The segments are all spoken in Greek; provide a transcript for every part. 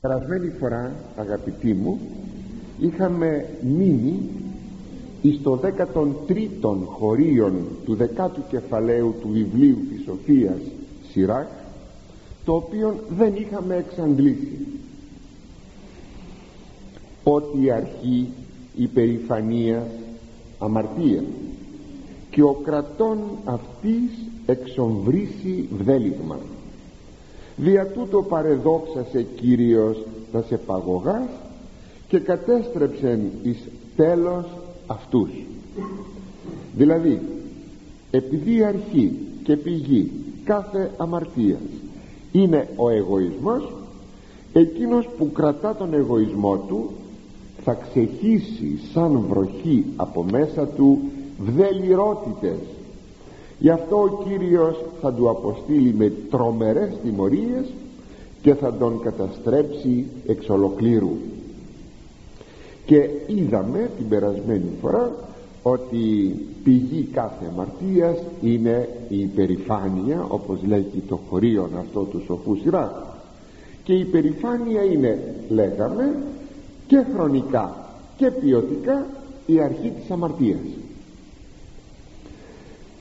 Περασμένη φορά αγαπητοί μου είχαμε μείνει στο 13ο χωρίον του δεκάτου κεφαλαίου του βιβλίου της Σοφίας Σιράκ το οποίο δεν είχαμε εξαντλήσει. Ότι η αρχή υπερηφανία αμαρτία και ο κρατών αυτής εξομβρίσει βδέλυγμα δια τούτο παρεδόξασε Κύριος τα σε παγωγάς και κατέστρεψεν εις τέλος αυτούς δηλαδή επειδή αρχή και πηγή κάθε αμαρτίας είναι ο εγωισμός εκείνος που κρατά τον εγωισμό του θα ξεχύσει σαν βροχή από μέσα του βδελιρότητες γι' αυτό ο Κύριος θα του αποστείλει με τρομερές τιμωρίες και θα τον καταστρέψει εξ ολοκλήρου. Και είδαμε την περασμένη φορά ότι πηγή κάθε αμαρτίας είναι η υπερηφάνεια όπως λέγει το χωρίον αυτό του σοφού σειρά. Και η υπερηφάνεια είναι λέγαμε και χρονικά και ποιοτικά η αρχή της αμαρτίας.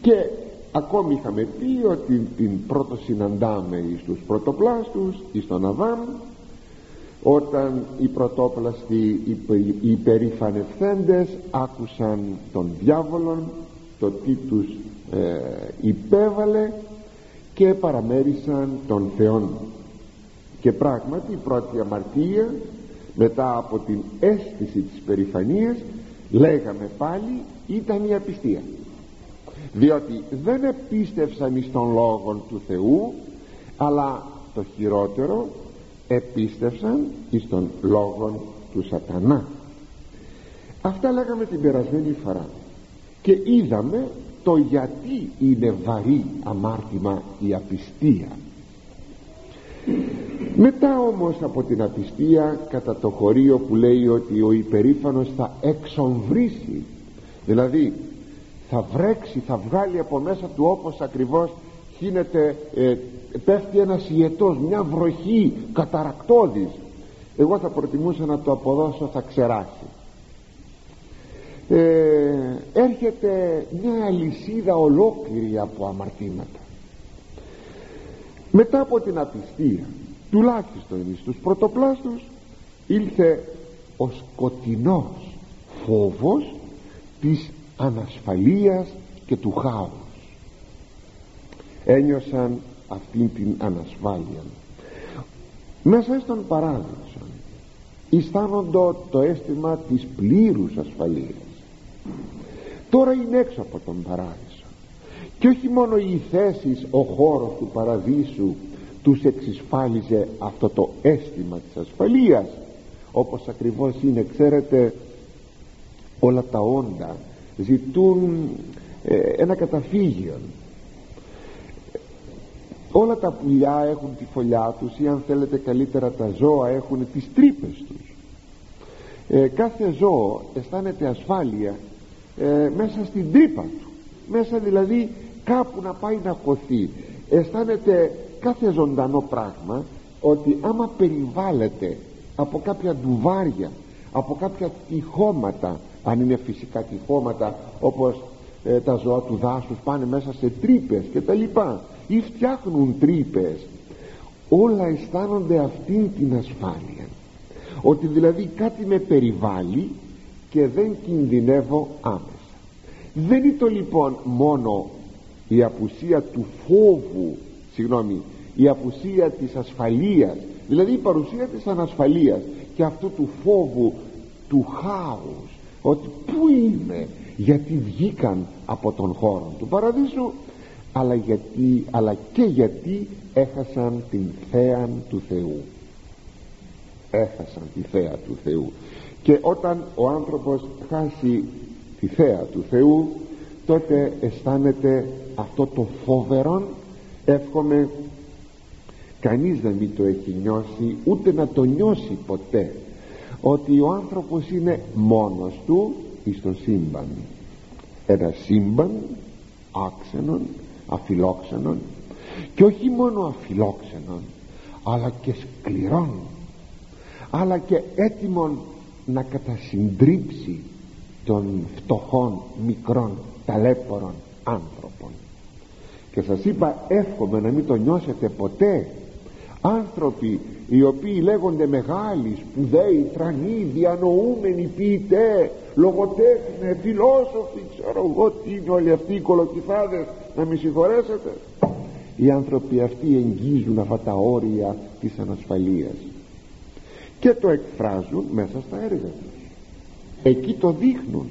Και ακόμη είχαμε πει ότι την πρώτο συναντάμε στους πρωτοπλάστους εις τον Αδάμ όταν οι πρωτόπλαστοι οι υπερηφανευθέντες άκουσαν τον διάβολον το τι τους ε, υπέβαλε και παραμέρισαν τον Θεόν. Και πράγματι η πρώτη αμαρτία μετά από την αίσθηση της περηφανίας λέγαμε πάλι ήταν η απιστία διότι δεν επίστευσαν εις των λόγων του Θεού αλλά το χειρότερο επίστευσαν εις των λόγων του σατανά. Αυτά λέγαμε την περασμένη φορά. Και είδαμε το γιατί είναι βαρύ αμάρτημα η απιστία. Μετά όμως από την απιστία κατά το χωρίο που λέει ότι ο υπερήφανος θα εξομβρίσει δηλαδή θα βρέξει, θα βγάλει από μέσα του όπως ακριβώς γίνεται, ε, πέφτει ένας ιετός, μια βροχή καταρακτώδης. Εγώ θα προτιμούσα να το αποδώσω θα ξεράσει ε, έρχεται μια αλυσίδα ολόκληρη από αμαρτήματα. Μετά από την απιστία τουλάχιστον στους πρωτοπλάστους ήλθε ο σκοτεινός φόβος της ανασφαλείας και του χάους. Ένιωσαν αυτήν την ανασφάλεια. Μέσα στον παράδεισο αισθάνονται το αίσθημα της πλήρους ασφαλείας. Τώρα είναι έξω από τον παράδεισο. Και όχι μόνο οι θέσεις ο χώρος του παραδείσου τους εξισφάλιζε αυτό το αίσθημα της ασφαλείας όπως ακριβώς είναι ξέρετε όλα τα όντα ζητούν ε, ένα καταφύγιο. Όλα τα πουλιά έχουν τη φωλιά τους ή αν θέλετε καλύτερα τα ζώα έχουν τις τρύπες τους. Ε, κάθε ζώο αισθάνεται ασφάλεια ε, μέσα στην τρύπα του. Μέσα δηλαδή κάπου να πάει να χωθεί. Αισθάνεται κάθε ζωντανό πράγμα ότι άμα περιβάλλεται από κάποια ντουβάρια από κάποια τυχώματα αν είναι φυσικά τυχώματα όπως ε, τα ζώα του δάσους πάνε μέσα σε τρύπες και τα λοιπά. Ή φτιάχνουν τρύπες. Όλα αισθάνονται αυτήν την ασφάλεια. Ότι δηλαδή κάτι με περιβάλλει και δεν κινδυνεύω άμεσα. Δεν είναι το λοιπόν μόνο η απουσία του φόβου συγγνώμη η απουσία της ασφαλείας δηλαδή η παρουσία της ανασφαλείας και αυτού του φόβου του χάους ότι πού είμαι γιατί βγήκαν από τον χώρο του παραδείσου αλλά, γιατί, αλλά και γιατί έχασαν την θέα του Θεού. Έχασαν τη θέα του Θεού. Και όταν ο άνθρωπος χάσει τη θέα του Θεού τότε αισθάνεται αυτό το φόβερον εύχομαι κανείς να μην το έχει νιώσει ούτε να το νιώσει ποτέ ότι ο άνθρωπος είναι μόνος του εις το σύμπαν. Ένα σύμπαν άξενον αφιλόξενον και όχι μόνο αφιλόξενον αλλά και σκληρών αλλά και έτοιμον να κατασυντρίψει των φτωχών μικρών ταλέπορων άνθρωπων και σας είπα εύχομαι να μην το νιώσετε ποτέ άνθρωποι οι οποίοι λέγονται μεγάλοι, σπουδαίοι, τρανοί, διανοούμενοι, ποιητέ, λογοτέχνε, φιλόσοφοι, ξέρω εγώ τι είναι όλοι αυτοί οι κολοκυθάδες, να με συγχωρέσετε. Οι άνθρωποι αυτοί εγγίζουν αυτά τα όρια της ανασφαλείας και το εκφράζουν μέσα στα έργα τους. Εκεί το δείχνουν.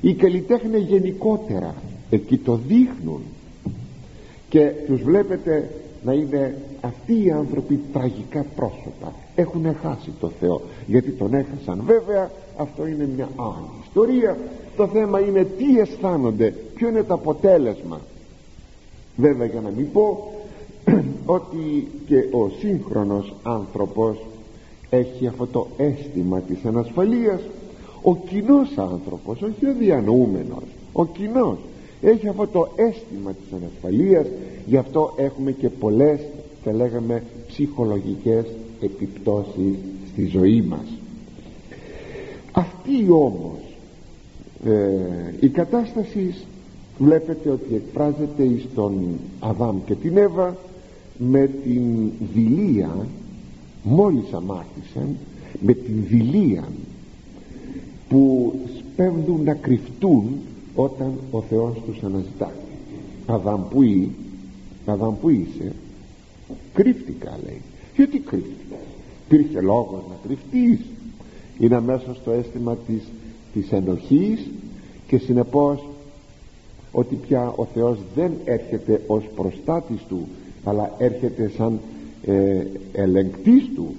Οι καλλιτέχνες γενικότερα εκεί το δείχνουν και τους βλέπετε να είναι αυτοί οι άνθρωποι τραγικά πρόσωπα. Έχουν χάσει το Θεό. Γιατί τον έχασαν. Βέβαια αυτό είναι μια άλλη ιστορία. Το θέμα είναι τι αισθάνονται. Ποιο είναι το αποτέλεσμα. Βέβαια για να μην πω ότι και ο σύγχρονος άνθρωπος έχει αυτό το αίσθημα της ανασφαλείας. Ο κοινός άνθρωπος όχι ο διανοούμενος. Ο κοινός. Έχει αυτό το αίσθημα της ανασφαλείας γι' αυτό έχουμε και πολλές θα λέγαμε ψυχολογικές επιπτώσεις στη ζωή μας. Αυτή όμως ε, η κατάσταση βλέπετε ότι εκφράζεται στον Αδάμ και την Εύα με την δηλία μόλις αμάθησαν με την δηλία που σπέβδουν να κρυφτούν όταν ο Θεός τους αναζητά Αδάμ που, ή, Αδάμ που είσαι. Κρύφτηκα λέει. Γιατί κρύφτηκα. Υπήρχε λόγος να κρυφτείς. Είναι αμέσως το αίσθημα της, της ενοχής και συνεπώς ότι πια ο Θεός δεν έρχεται ως προστάτης του αλλά έρχεται σαν ε, ελεγκτής του.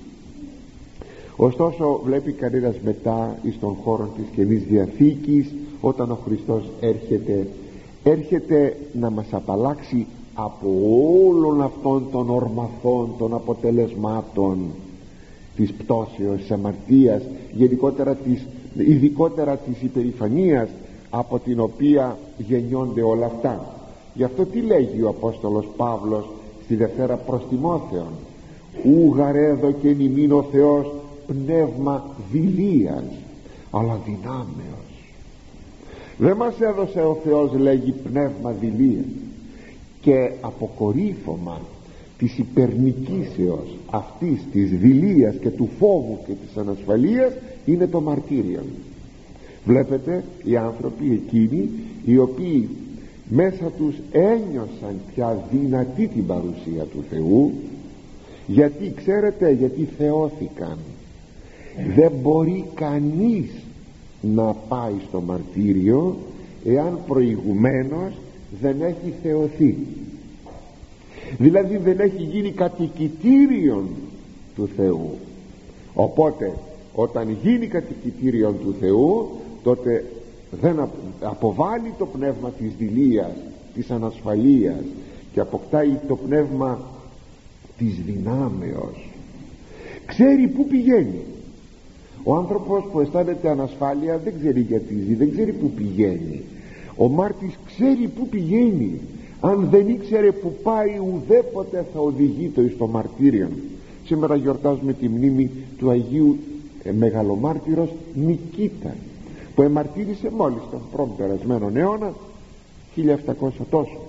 Ωστόσο βλέπει κανένας μετά εις των χώρων της Καινής Διαθήκης όταν ο Χριστός έρχεται έρχεται να μας απαλλάξει από όλων αυτών των ορμαθών των αποτελεσμάτων της πτώσεως της αμαρτίας γενικότερα της, ειδικότερα της υπερηφανίας από την οποία γεννιόνται όλα αυτά. Γι' αυτό τι λέγει ο Απόστολος Παύλος στη Δευτέρα προς Τιμόθεον; Ου γαρέδο και νημήν ο Θεός πνεύμα δηλίας αλλά δυνάμεως δεν μας έδωσε ο Θεός λέγει πνεύμα δηλίας και αποκορύφωμα της υπερνικήσεως αυτής της δηλίας και του φόβου και της ανασφαλείας είναι το μαρτύριο. Βλέπετε οι άνθρωποι εκείνοι οι οποίοι μέσα τους ένιωσαν πια δυνατή την παρουσία του Θεού γιατί ξέρετε γιατί θεώθηκαν. Δεν μπορεί κανείς να πάει στο μαρτύριο εάν προηγουμένως δεν έχει θεωθεί. Δηλαδή δεν έχει γίνει κατοικητήριον του Θεού. Οπότε όταν γίνει κατοικητήριον του Θεού τότε δεν αποβάλλει το πνεύμα της δηλίας της ανασφαλείας και αποκτάει το πνεύμα της δυνάμεως. Ξέρει πού πηγαίνει. Ο άνθρωπος που αισθάνεται ανασφάλεια δεν ξέρει γιατί ζει δεν ξέρει πού πηγαίνει ο μάρτης ξέρει πού πηγαίνει. Αν δεν ήξερε που πάει ουδέποτε θα οδηγεί το εις το μαρτύριο σήμερα γιορτάζουμε τη μνήμη του Αγίου ε, Μεγαλομάρτυρος Νικήτα που εμαρτύρησε μόλις τον πρώτο περασμένο αιώνα 1700 τόσο.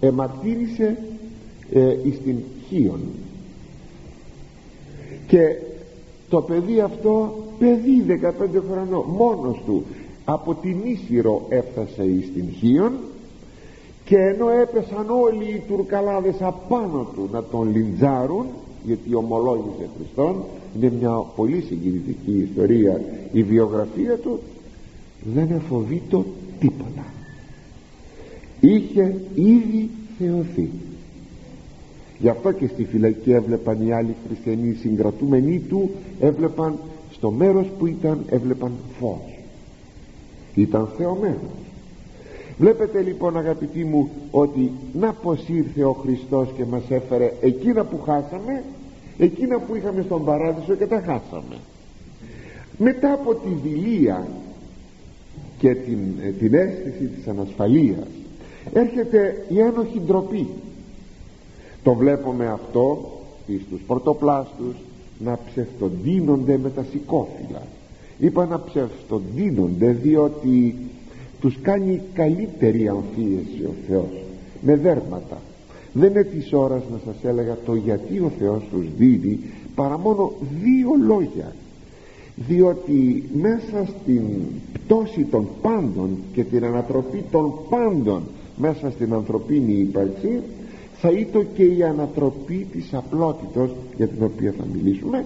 Εμαρτύρησε ε, εις την Χίον. Και το παιδί αυτό παιδί 15 χρονών μόνος του από την Ίσυρο έφτασε εις την Χίον και ενώ έπεσαν όλοι οι τουρκαλάδες απάνω του να τον λιντζάρουν γιατί ομολόγησε Χριστόν είναι μια πολύ συγκινητική ιστορία η βιογραφία του δεν εφοβείτο τίποτα. Είχε ήδη θεωθεί. Γι' αυτό και στη φυλακή έβλεπαν οι άλλοι χριστιανοί συγκρατούμενοι του έβλεπαν στο μέρος που ήταν έβλεπαν φως ήταν θεωμένος. Βλέπετε λοιπόν αγαπητοί μου ότι να πως ήρθε ο Χριστός και μας έφερε εκείνα που χάσαμε εκείνα που είχαμε στον παράδεισο και τα χάσαμε. Μετά από τη δηλία και την, ε, την αίσθηση της ανασφαλείας έρχεται η ένοχη ντροπή. Το βλέπουμε αυτό εις τους πρωτοπλάστους να ψευτοντίνονται με τα σηκώφυλλα είπα να ψευτοντίνονται διότι τους κάνει καλύτερη αμφίεση ο Θεός με δέρματα. Δεν είναι της ώρας να σας έλεγα το γιατί ο Θεός τους δίνει παρά μόνο δύο λόγια. Διότι μέσα στην πτώση των πάντων και την ανατροπή των πάντων μέσα στην ανθρωπίνη ύπαρξη θα ήτο και η ανατροπή της απλότητος για την οποία θα μιλήσουμε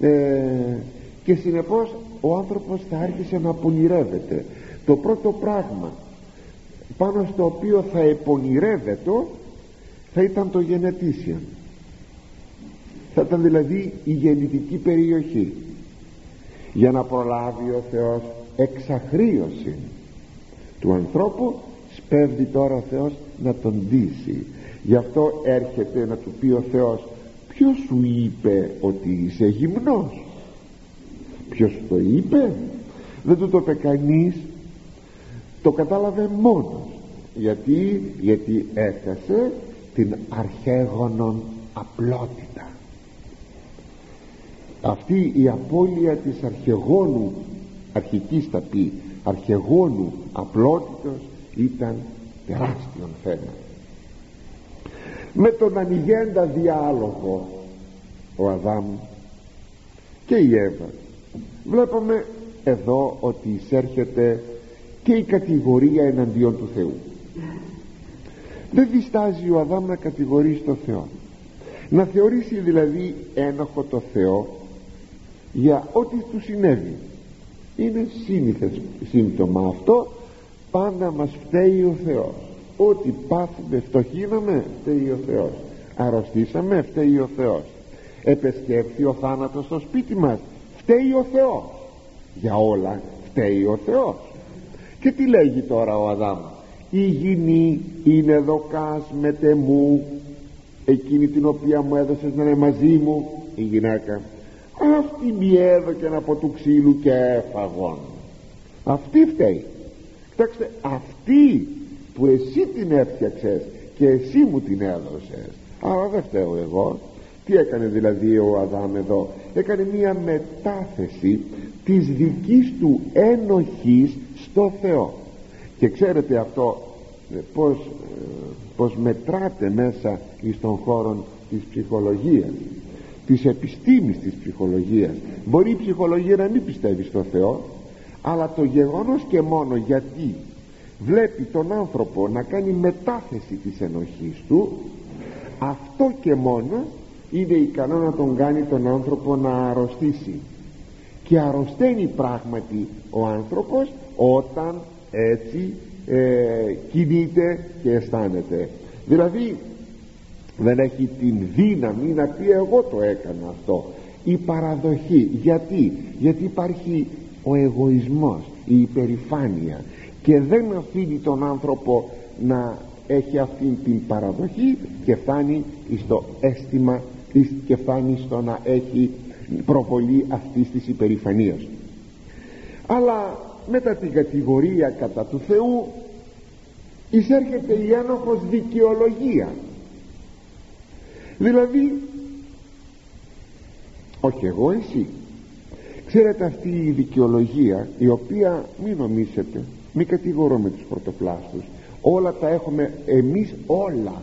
ε, και συνεπώς ο άνθρωπος θα άρχισε να απονηρεύεται το πρώτο πράγμα πάνω στο οποίο θα επονηρεύεται θα ήταν το γενετήσιο θα ήταν δηλαδή η γεννητική περιοχή. Για να προλάβει ο Θεός εξαχρίωση του ανθρώπου σπέβδει τώρα ο Θεός να τον ντύσει. Γι' αυτό έρχεται να του πει ο Θεός ποιος σου είπε ότι είσαι γυμνός; Ποιος σου το είπε; Δεν του το είπε κανείς. Το κατάλαβε μόνος. Γιατί, γιατί έχασε την αρχαίγωνον απλότητα. Αυτή η απώλεια της αρχαιγόνου αρχικής θα πει αρχαιγόνου απλότητος ήταν τεράστιον θέμα. Με τον ανοιγέντα διάλογο ο Αδάμ και η Εύα βλέπουμε εδώ ότι εισέρχεται και η κατηγορία εναντίον του Θεού. Δεν διστάζει ο Αδάμ να κατηγορήσει το Θεό. Να θεωρήσει δηλαδή ένοχο το Θεό για ό,τι του συνέβη. Είναι σύνηθες σύμπτωμα αυτό. Πάντα μας φταίει ο Θεός. Ό,τι πάθουμε φτωχύναμε φταίει ο Θεός. Αρρωστήσαμε φταίει ο Θεός. Επεσκέφθη ο θάνατος στο σπίτι μας φταίει ο Θεός. Για όλα φταίει ο Θεός. Και τι λέγει τώρα ο Αδάμ; Η γυνή είναι δοκάς με τεμού εκείνη την οποία μου έδωσες να είναι μαζί μου η γυναίκα αυτή μη έδωκε από του ξύλου και έφαγον αυτή φταίει. Κοιτάξτε αυτή που εσύ την έφτιαξες και εσύ μου την έδωσες. Αλλά δεν φταίω εγώ τι έκανε δηλαδή ο Αδάμ εδώ; Έκανε μία μετάθεση της δικής του ένοχης στο Θεό. Και ξέρετε αυτό ε, πως, ε, πως μετράται μέσα στον χώρο της ψυχολογίας της επιστήμης της ψυχολογίας. Μπορεί η ψυχολογία να μην πιστεύει στο Θεό αλλά το γεγονός και μόνο γιατί βλέπει τον άνθρωπο να κάνει μετάθεση της ενοχής του αυτό και μόνο είναι ικανό να τον κάνει τον άνθρωπο να αρρωστήσει. Και αρρωσταίνει πράγματι ο άνθρωπος όταν έτσι ε, κινείται και αισθάνεται. Δηλαδή δεν έχει την δύναμη να πει εγώ το έκανα αυτό η παραδοχή γιατί; Γιατί υπάρχει ο εγωισμός η υπερηφάνεια. Και δεν αφήνει τον άνθρωπο να έχει αυτή την παραδοχή και φτάνει στο αίσθημα και φτάνει στο να έχει προβολή αυτής της υπερηφανίας. Αλλά μετά την κατηγορία κατά του Θεού εισέρχεται η άνοχος δικαιολογία. Δηλαδή όχι εγώ εσύ. Ξέρετε αυτή η δικαιολογία η οποία μην νομίσετε μην κατηγορούμε τους πρωτοπλάστους. Όλα τα έχουμε εμείς όλα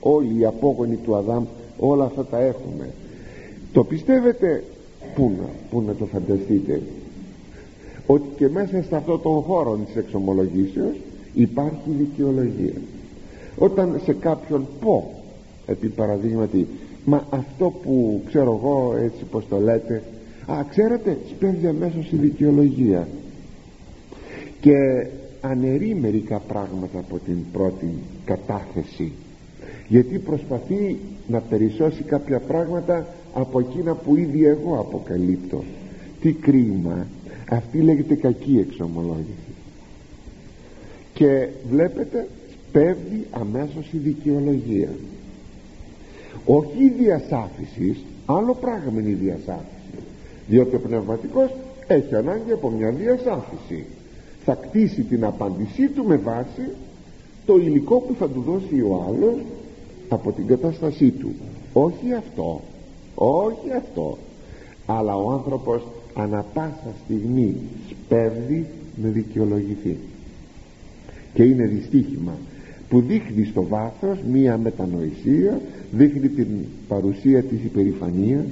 όλοι οι απόγονοι του Αδάμ όλα αυτά τα έχουμε. Το πιστεύετε; Πού να, πού να το φανταστείτε; Ότι και μέσα σε αυτό τον χώρο της εξομολογήσεως υπάρχει δικαιολογία. Όταν σε κάποιον πω επί παραδείγματι μα αυτό που ξέρω εγώ έτσι πως το λέτε α ξέρετε σπέβδει αμέσως η δικαιολογία και αναιρεί μερικά πράγματα από την πρώτη κατάθεση. Γιατί προσπαθεί να περισσώσει κάποια πράγματα από εκείνα που ήδη εγώ αποκαλύπτω. Τι κρίμα. Αυτή λέγεται κακή εξομολόγηση. Και βλέπετε πέφτει αμέσως η δικαιολογία. Όχι η διασάφησης άλλο πράγμα είναι η διασάφηση. Διότι ο πνευματικός έχει ανάγκη από μια διασάφηση. Θα κτίσει την απάντησή του με βάση το υλικό που θα του δώσει ο άλλος από την κατάστασή του. Όχι αυτό όχι αυτό. Αλλά ο άνθρωπος ανα πάσα στιγμή σπέβδει να δικαιολογηθεί. Και είναι δυστύχημα που δείχνει στο βάθος μία μετανοησία δείχνει την παρουσία της υπερηφανίας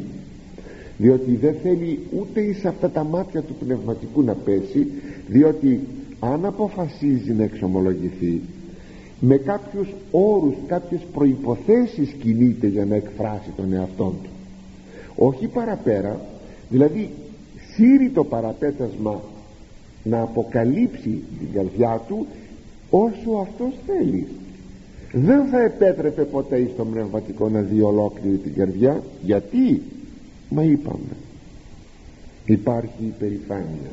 διότι δεν θέλει ούτε εις αυτά τα μάτια του πνευματικού να πέσει διότι αν αποφασίζει να εξομολογηθεί με κάποιους όρους, κάποιες προϋποθέσεις κινείται για να εκφράσει τον εαυτό του. Όχι παραπέρα δηλαδή σύρει το παραπέτασμα να αποκαλύψει την καρδιά του όσο αυτός θέλει. Δεν θα επέτρεπε ποτέ στο πνευματικό να δει ολόκληρη την καρδιά. Γιατί; Μα είπαμε. Υπάρχει υπερηφάνεια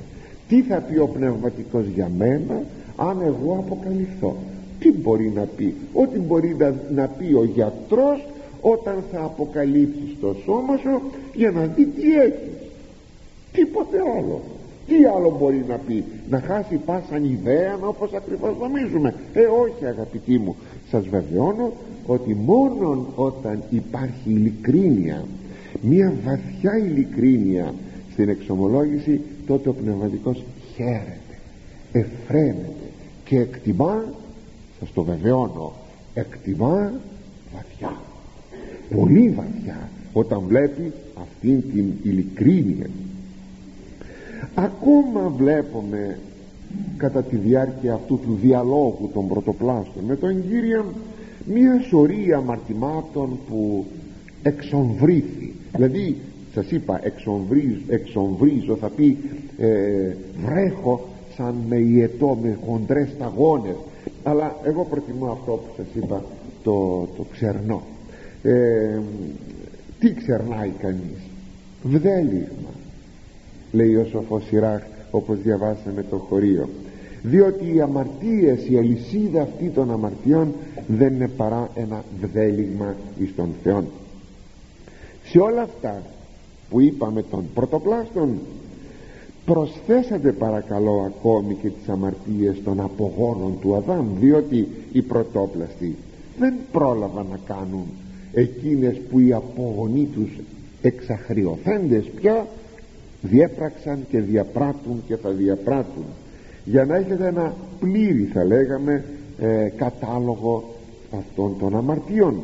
τι θα πει ο πνευματικός για μένα αν εγώ αποκαλυφθώ; Τι μπορεί να πει; Ό,τι μπορεί να, να πει ο γιατρός όταν θα αποκαλύψει το σώμα σου για να δει τι έχεις. Τίποτε άλλο. Τι άλλο μπορεί να πει; Να χάσει πάσαν ιδέα όπως ακριβώς νομίζουμε. Ε όχι αγαπητοί μου. Σας βεβαιώνω ότι μόνο όταν υπάρχει ειλικρίνεια μια βαθιά ειλικρίνεια στην εξομολόγηση τότε ο πνευματικός χαίρεται εφραίνεται και εκτιμά σας το βεβαιώνω εκτιμά βαθιά. Πολύ βαθιά όταν βλέπει αυτήν την ειλικρίνεια. Ακόμα βλέπουμε κατά τη διάρκεια αυτού του διαλόγου των πρωτοπλάστων με τον Κύριο μία σωρία αμαρτημάτων που εξομβρήθη. Δηλαδή σας είπα εξομβρίζω, εξομβρίζω θα πει ε, βρέχω σαν με ιετό με χοντρές σταγόνες αλλά εγώ προτιμώ αυτό που σας είπα το, το ξερνό. Ε, τι ξερνάει κανείς; Βδέλιγμα λέει ο σοφός Σιράχ όπως διαβάσαμε το χωρίο. Διότι οι αμαρτίες η αλυσίδα αυτή των αμαρτιών δεν είναι παρά ένα βδέλιγμα εις τον Θεό σε όλα αυτά που είπαμε των πρωτοπλάστων προσθέσατε παρακαλώ ακόμη και τις αμαρτίες των απογόνων του Αδάμ διότι οι πρωτόπλαστοι δεν πρόλαβαν να κάνουν εκείνες που οι απογονοί τους εξαχριωθέντες πια διέπραξαν και διαπράττουν και θα διαπράττουν. Για να έχετε ένα πλήρη θα λέγαμε ε, κατάλογο αυτών των αμαρτιών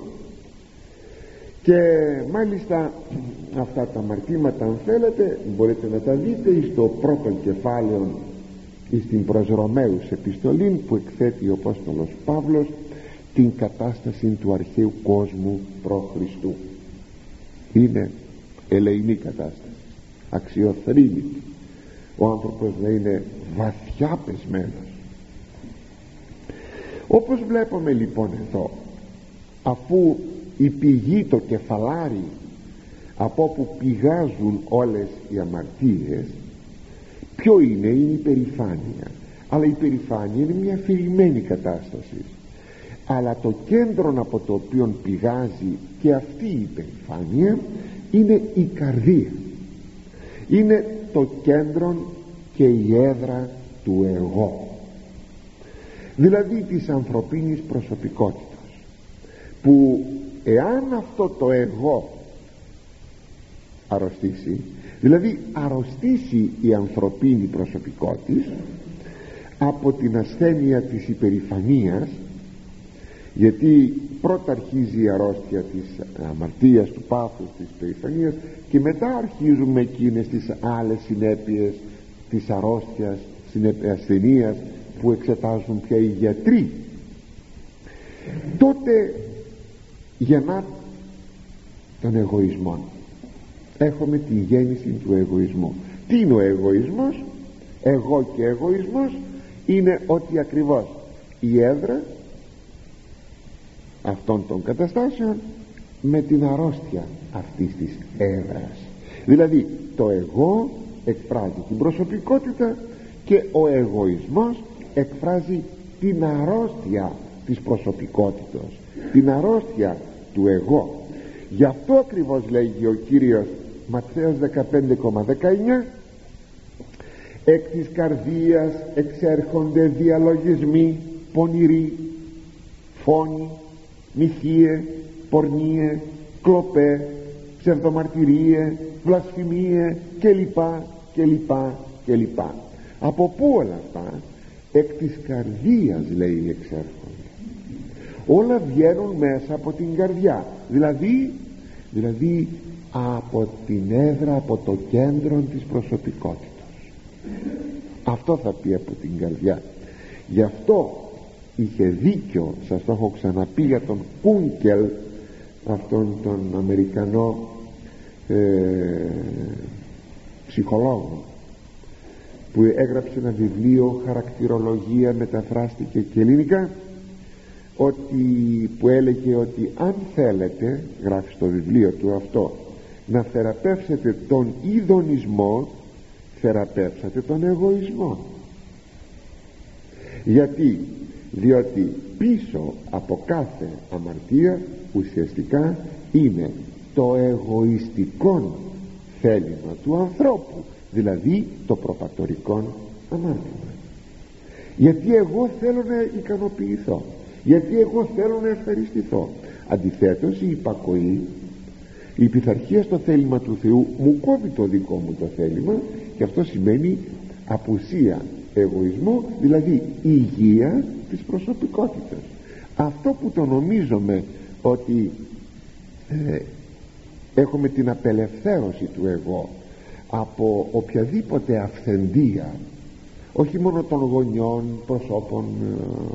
και μάλιστα αυτά τα αμαρτήματα αν θέλετε μπορείτε να τα δείτε στο πρώτο κεφάλαιο στην προς Ρωμαίους επιστολή που εκθέτει ο Απόστολος Παύλος την κατάσταση του αρχαίου κόσμου προ Χριστού. Είναι ελεηνή κατάσταση αξιοθρύνητη ο άνθρωπος να είναι βαθιά πεσμένος. Όπως βλέπουμε λοιπόν εδώ αφού η πηγή το κεφαλάρι από όπου πηγάζουν όλες οι αμαρτίες ποιο είναι, είναι η περηφάνεια. Αλλά η περηφάνεια είναι μια αφηρημένη κατάσταση. Αλλά το κέντρο από το οποίο πηγάζει και αυτή η περηφάνεια είναι η καρδία. Είναι το κέντρο και η έδρα του εγώ. Δηλαδή της ανθρωπίνης προσωπικότητας που εάν αυτό το εγώ αρρωστήσει δηλαδή αρρωστήσει η ανθρωπίνη προσωπικότητα από την ασθένεια της υπερηφανίας γιατί πρώτα αρχίζει η αρρώστια της αμαρτίας του πάθους της υπερηφανίας και μετά αρχίζουμε εκείνες τις άλλες συνέπειες της αρρώστιας ασθενείας που εξετάζουν πια οι γιατροί. Τότε γεννά τον εγωισμό έχουμε τη γέννηση του εγωισμού. Τι είναι ο εγωισμός; Εγώ και εγωισμός είναι ότι ακριβώς η έδρα αυτών των καταστάσεων με την αρρώστια αυτής της έδρας. Δηλαδή το εγώ εκφράζει την προσωπικότητα και ο εγωισμός εκφράζει την αρρώστια της προσωπικότητας την αρρώστια του εγώ. Γι' αυτό ακριβώς λέγει ο Κύριος Ματθαίος 15,19 εκ της καρδίας εξέρχονται διαλογισμοί πονηροί φόνοι μυθίε, πορνίες, κλοπέ ψευδομαρτυρίες βλασφημίες κλπ κλπ κλπ από πού όλα αυτά; Εκ της καρδίας λέει εξέρχονται όλα βγαίνουν μέσα από την καρδιά. Δηλαδή δηλαδή από την έδρα από το κέντρο της προσωπικότητας. Αυτό θα πει από την καρδιά. Γι' αυτό είχε δίκιο σας το έχω ξαναπεί για τον Κούνκελ αυτόν τον Αμερικανό ε, ψυχολόγο που έγραψε ένα βιβλίο χαρακτηρολογία μεταφράστηκε και ελληνικά ότι, που έλεγε ότι αν θέλετε γράφει στο βιβλίο του αυτό να θεραπεύσετε τον ειδονισμό θεραπεύσατε τον εγωισμό. Γιατί; Διότι πίσω από κάθε αμαρτία ουσιαστικά είναι το εγωιστικό θέλημα του ανθρώπου δηλαδή το προπατορικό αμάρτημα γιατί εγώ θέλω να ικανοποιηθώ γιατί εγώ θέλω να ευχαριστηθώ. Αντιθέτως η υπακοή η πειθαρχία στο θέλημα του Θεού μου κόβει το δικό μου το θέλημα και αυτό σημαίνει απουσία εγωισμό δηλαδή υγεία της προσωπικότητας. Αυτό που το νομίζουμε ότι ε, έχουμε την απελευθέρωση του εγώ από οποιαδήποτε αυθεντία όχι μόνο των γονιών προσώπων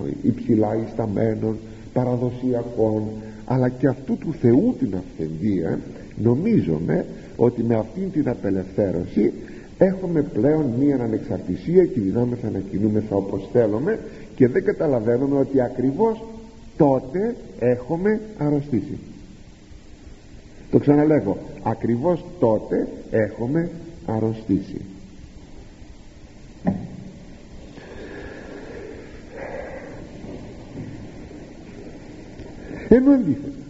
ε, υψηλά ισταμένων παραδοσιακών αλλά και αυτού του Θεού την αυθεντία νομίζουμε ότι με αυτήν την απελευθέρωση έχουμε πλέον μία ανεξαρτησία και δυνάμεθα να κινούμεθα όπως θέλουμε και δεν καταλαβαίνουμε ότι ακριβώς τότε έχουμε αρρωστήσει. Το ξαναλέγω ακριβώς τότε έχουμε αρρωστήσει ενώ αντίθετα.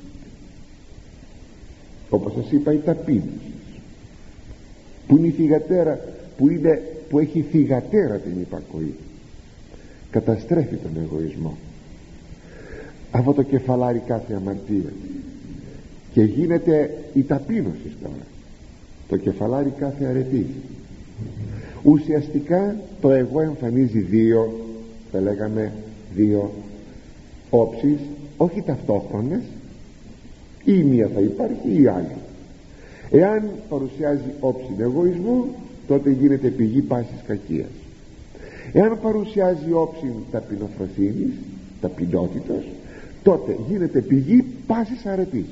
Όπως σας είπα η ταπείνωση που είναι η θυγατέρα που, είναι, που έχει θυγατέρα την υπακοή καταστρέφει τον εγωισμό. Αυτό το κεφαλάρι κάθε αμαρτία. Και γίνεται η ταπείνωση τώρα. Το κεφαλάρι κάθε αρετή. Ουσιαστικά το εγώ εμφανίζει δύο θα λέγαμε δύο όψεις όχι ταυτόχρονες ή η μία θα υπάρχει ή η άλλη. Εάν παρουσιάζει όψη εγωισμού τότε γίνεται πηγή πάσης κακίας. Εάν παρουσιάζει όψη ταπεινοφροσύνης ταπεινότητας τότε γίνεται πηγή πάσης αρετής.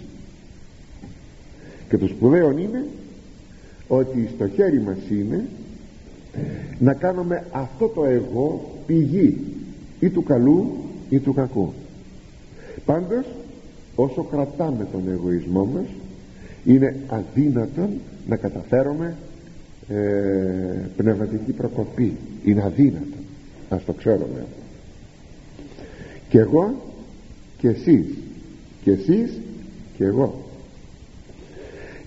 Και το σπουδαίο είναι ότι στο χέρι μας είναι να κάνουμε αυτό το εγώ πηγή ή του καλού ή του κακού πάντως όσο κρατάμε τον εγωισμό μας είναι αδύνατον να καταφέρουμε ε, πνευματική προκοπή. Είναι αδύνατο ας το ξέρουμε και εγώ και εσείς. Και εσείς και εγώ.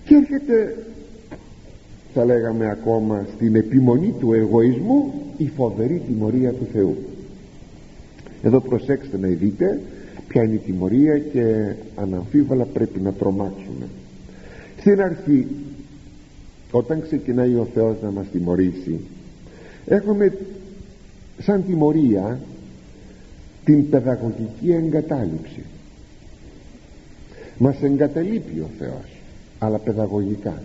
Και έρχεται θα λέγαμε ακόμα στην επιμονή του εγωισμού η φοβερή τιμωρία του Θεού. Εδώ προσέξτε να δείτε ποια είναι η τιμωρία και αναμφίβολα πρέπει να τρομάξουμε. Στην αρχή όταν ξεκινάει ο Θεός να μας τιμωρήσει έχουμε σαν τιμωρία την παιδαγωγική εγκατάλειψη. Μας εγκαταλείπει ο Θεός αλλά παιδαγωγικά.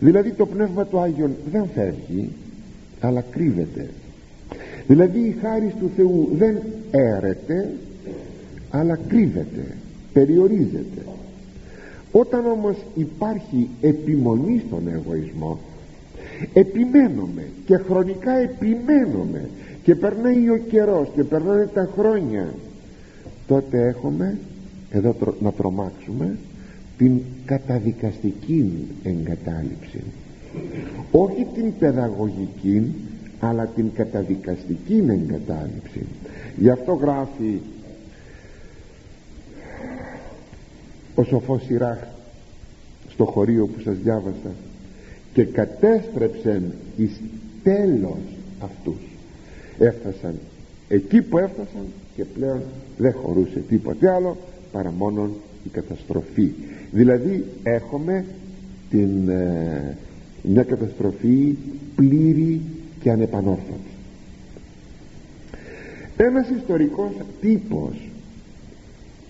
Δηλαδή το Πνεύμα του Άγιον δεν φεύγει αλλά κρύβεται. Δηλαδή η χάρη του Θεού δεν έρεται αλλά κρύβεται περιορίζεται. Όταν όμως υπάρχει επιμονή στον εγωισμό επιμένουμε και χρονικά επιμένουμε και περνάει ο καιρός και περνάνε τα χρόνια τότε έχουμε εδώ να τρομάξουμε την καταδικαστική εγκατάλειψη. Όχι την παιδαγωγική αλλά την καταδικαστική εγκατάλειψη. Γι' αυτό γράφει ο σοφός Σιράχ στο χωρίο που σας διάβασα και κατέστρεψεν εις τέλος αυτούς. Έφτασαν εκεί που έφτασαν και πλέον δεν χωρούσε τίποτε άλλο παρά μόνον η καταστροφή. Δηλαδή έχουμε την, ε, μια καταστροφή πλήρη και ανεπανόρθωτη. Ένας ιστορικός τύπος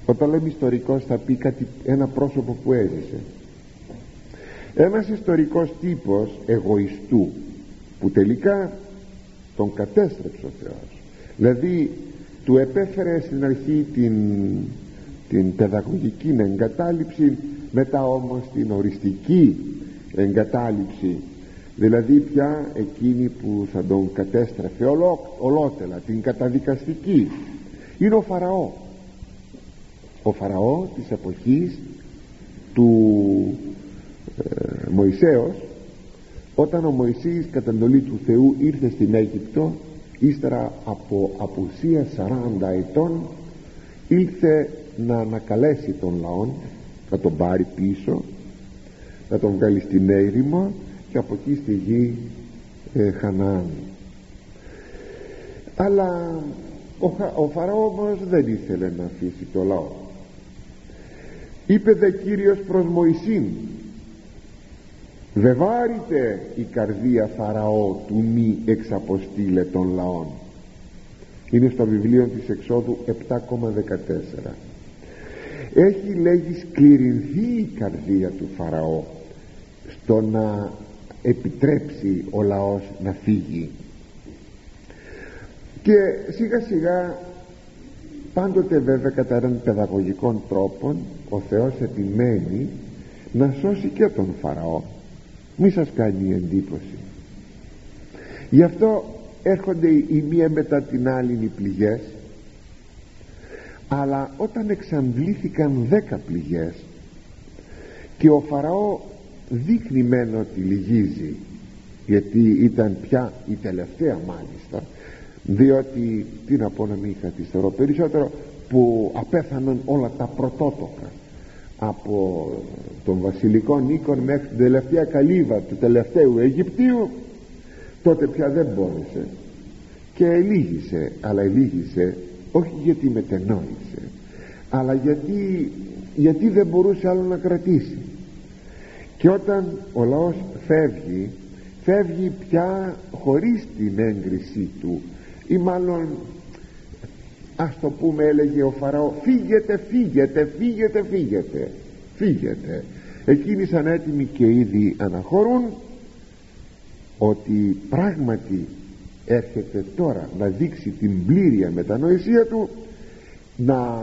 όταν λέμε ιστορικός θα πει κάτι, ένα πρόσωπο που έζησε. Ένας ιστορικός τύπος εγωιστού που τελικά τον κατέστρεψε ο Θεός. Δηλαδή του επέφερε στην αρχή την, την παιδαγωγική εγκατάλειψη μετά όμως την οριστική εγκατάλειψη. Δηλαδή πια εκείνη που θα τον κατέστρεφε ολό, ολότελα την καταδικαστική. Είναι ο Φαραώ ο Φαραώ της εποχής του ε, Μωυσέως όταν ο Μωυσής κατά εντολή του Θεού ήρθε στην Αίγυπτο ύστερα από απουσία 40 ετών ήρθε να ανακαλέσει τον λαό να τον πάρει πίσω να τον βγάλει στην έρημο και από εκεί στη γη ε, Χαναάν αλλά ο, ο Φαραώ όμως δεν ήθελε να αφήσει το λαό είπε δε Κύριος προς Μωυσήν βεβάρητε η καρδία Φαραώ του μη εξαποστήλε των λαών είναι στο βιβλίο της Εξόδου 7,14 έχει λέγει σκληρινθεί η καρδία του Φαραώ στο να επιτρέψει ο λαός να φύγει και σιγά σιγά πάντοτε βέβαια κατά έναν παιδαγωγικών τρόπον ο Θεός επιμένει να σώσει και τον Φαραώ. Μη σας κάνει εντύπωση. Γι' αυτό έρχονται η μία μετά την άλλη οι πληγές. Αλλά όταν εξαντλήθηκαν δέκα πληγές και ο Φαραώ δείχνει μεν ότι λυγίζει γιατί ήταν πια η τελευταία μάλιστα διότι τι να πω να μην καθυστερώ περισσότερο που απέθαναν όλα τα πρωτότοκα. Από τον βασιλικό Νίκον μέχρι την τελευταία καλύβα του τελευταίου Αιγυπτίου τότε πια δεν μπόρεσε. Και ελίγησε αλλά ελίγησε όχι γιατί μετενόησε αλλά γιατί, γιατί δεν μπορούσε άλλο να κρατήσει. Και όταν ο λαός φεύγει φεύγει πια χωρίς την έγκρισή του ή μάλλον ας το πούμε έλεγε ο Φαραώ φύγετε φύγετε φύγετε φύγετε φύγετε. Εκείνοι σαν έτοιμοι και ήδη αναχωρούν ότι πράγματι έρχεται τώρα να δείξει την πλήρια μετανοησία του να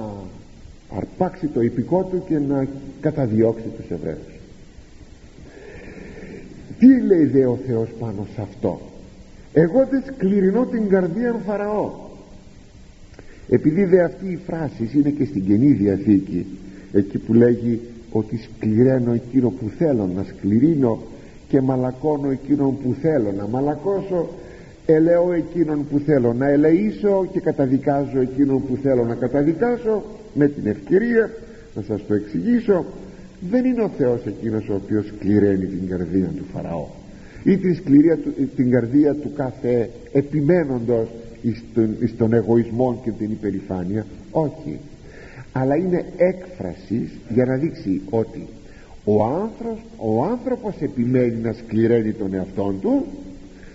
αρπάξει το υπηκό του και να καταδιώξει τους Εβραίους. Τι λέει δε ο Θεός πάνω σε αυτό; Εγώ δεν σκληρινώ την καρδία Φαραώ επειδή δε αυτή η φράση είναι και στην Καινή Διαθήκη εκεί που λέγει ότι σκληραίνω εκείνο που θέλω να σκληρίνω και μαλακώνω εκείνον που θέλω να μαλακώσω ελεώ εκείνον που θέλω να ελεήσω και καταδικάζω εκείνον που θέλω να καταδικάσω με την ευκαιρία να σας το εξηγήσω. Δεν είναι ο Θεός εκείνος ο οποίος σκληραίνει την καρδία του Φαραώ ή την, σκληρία, την καρδία του κάθε επιμένοντος εις τον, εγωισμό και την υπερηφάνεια. Όχι. Αλλά είναι έκφρασης για να δείξει ότι ο άνθρωπος, ο άνθρωπος επιμένει να σκληραίνει τον εαυτό του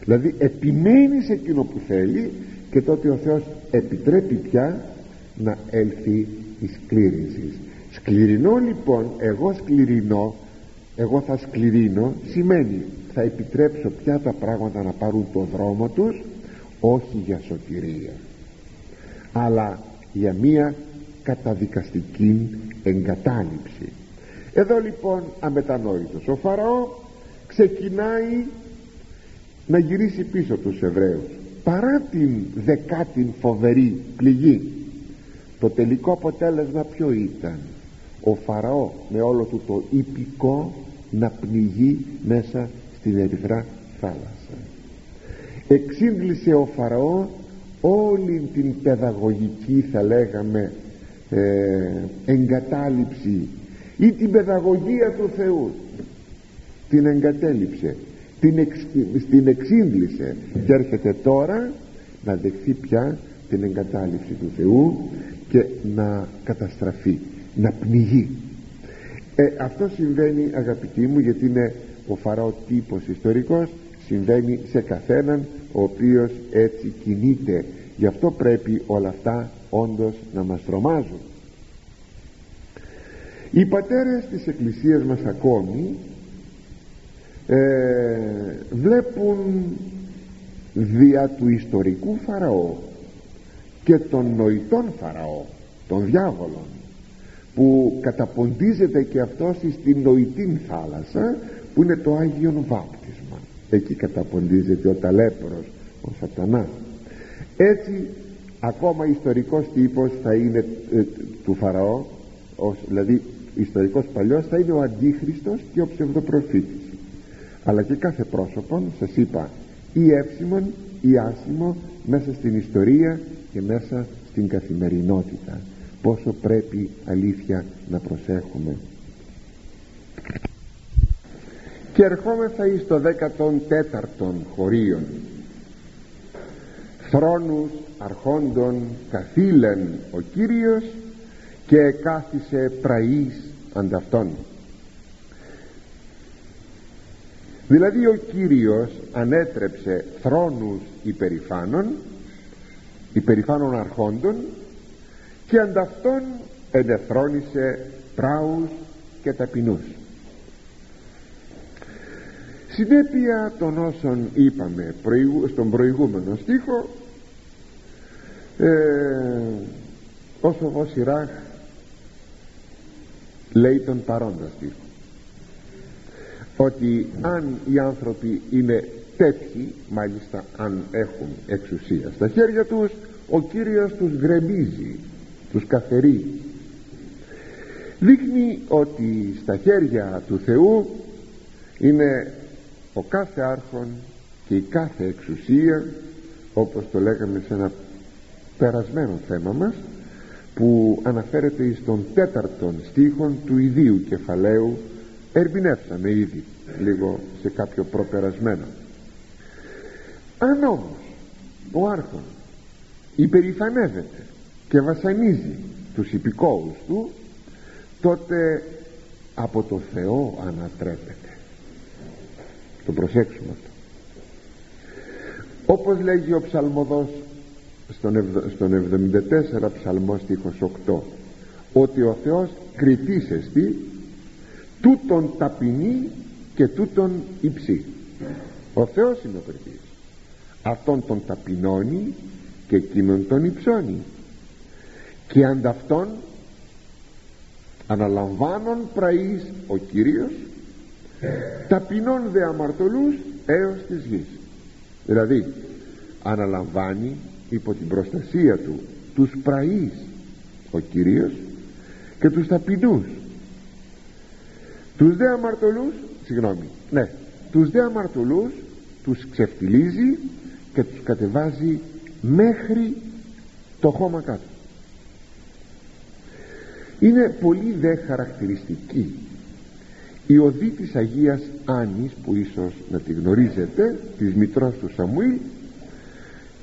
δηλαδή επιμένει σε εκείνο που θέλει και τότε ο Θεός επιτρέπει πια να έλθει η σκλήρυνση. Σκληρινώ λοιπόν εγώ σκληρινώ εγώ θα σκληρίνω σημαίνει θα επιτρέψω πια τα πράγματα να πάρουν το δρόμο τους όχι για σωτηρία αλλά για μία καταδικαστική εγκατάλειψη. Εδώ λοιπόν αμετανόητος ο Φαραώ ξεκινάει να γυρίσει πίσω τους Εβραίους. Παρά την δεκάτη φοβερή πληγή το τελικό αποτέλεσμα ποιο ήταν; Ο Φαραώ με όλο του το υπηκό να πνιγεί μέσα στην ερυθρά θάλασσα εξήγησε ο Φαραώ όλη την παιδαγωγική θα λέγαμε ε, εγκατάλειψη ή την παιδαγωγία του Θεού. Την εγκατέλειψε την, εξ, την εξήγησε και έρχεται τώρα να δεχθεί πια την εγκατάλειψη του Θεού και να καταστραφεί να πνιγεί. Ε, αυτό συμβαίνει αγαπητοί μου γιατί είναι ο φαραώ τύπος ιστορικός συμβαίνει σε καθέναν ο οποίος έτσι κινείται. Γι' αυτό πρέπει όλα αυτά όντως να μας τρομάζουν. Οι πατέρες της εκκλησίας μας ακόμη ε, βλέπουν δια του ιστορικού Φαραώ και των νοητών Φαραώ των διάβολων που καταποντίζεται και αυτός στην νοητή θάλασσα που είναι το Άγιον Βάπτισμα εκεί καταποντίζεται ο ταλέπορος ο σατανάς. Έτσι ακόμα ιστορικός τύπος θα είναι ε, του Φαραώ ως, δηλαδή ιστορικός παλιός θα είναι ο Αντίχριστος και ο ψευδοπροφήτης. Αλλά και κάθε πρόσωπον σας είπα ή εύσημον ή άσημο μέσα στην ιστορία και μέσα στην καθημερινότητα. Πόσο πρέπει αλήθεια να προσέχουμε και ερχόμεθα εις το 14ο χωρίον. Θρόνους αρχόντων καθήλεν ο Κύριος και κάθισε πραής ανταυτόν δηλαδή ο Κύριος ανέτρεψε θρόνους υπερηφάνων υπερηφάνων αρχόντων και ανταυτόν ενεθρόνησε πράους και ταπεινούς συνέπεια των όσων είπαμε στον προηγούμενο στίχο ε, ο Σοβός Ιράχ λέει τον παρόντα στίχο ότι αν οι άνθρωποι είναι τέτοιοι μάλιστα αν έχουν εξουσία στα χέρια τους ο Κύριος τους γκρεμίζει τους καθερεί. Δείχνει ότι στα χέρια του Θεού είναι ο κάθε άρχον και η κάθε εξουσία όπως το λέγαμε σε ένα περασμένο θέμα μας που αναφέρεται στον τέταρτον στίχον του ιδίου κεφαλαίου ερμηνεύσαμε ήδη λίγο σε κάποιο προπερασμένο αν όμως ο άρχον υπερηφανεύεται και βασανίζει τους υπηκόους του τότε από το Θεό ανατρέπεται το προσέξουμε αυτό όπως λέγει ο ψαλμοδός στον 74 ψαλμός στίχος 8 ότι ο Θεός κριτής εστι τούτον ταπεινή και τούτον υψή. Ο Θεός είναι ο κριτής. Αυτόν τον ταπεινώνει και εκείνον τον υψώνει. Και ανταυτόν αναλαμβάνων πραείς ο Κύριος ταπεινών δε αμαρτωλούς έως της γης. Δηλαδή αναλαμβάνει υπό την προστασία του τους πραείς ο Κύριος και τους ταπεινούς. Τους δε αμαρτωλούς συγγνώμη ναι τους δε αμαρτωλούς τους ξεφτιλίζει και τους κατεβάζει μέχρι το χώμα κάτω. Είναι πολύ δε χαρακτηριστική η οδή της Αγίας Άνης που ίσως να τη γνωρίζετε της μητρός του Σαμουήλ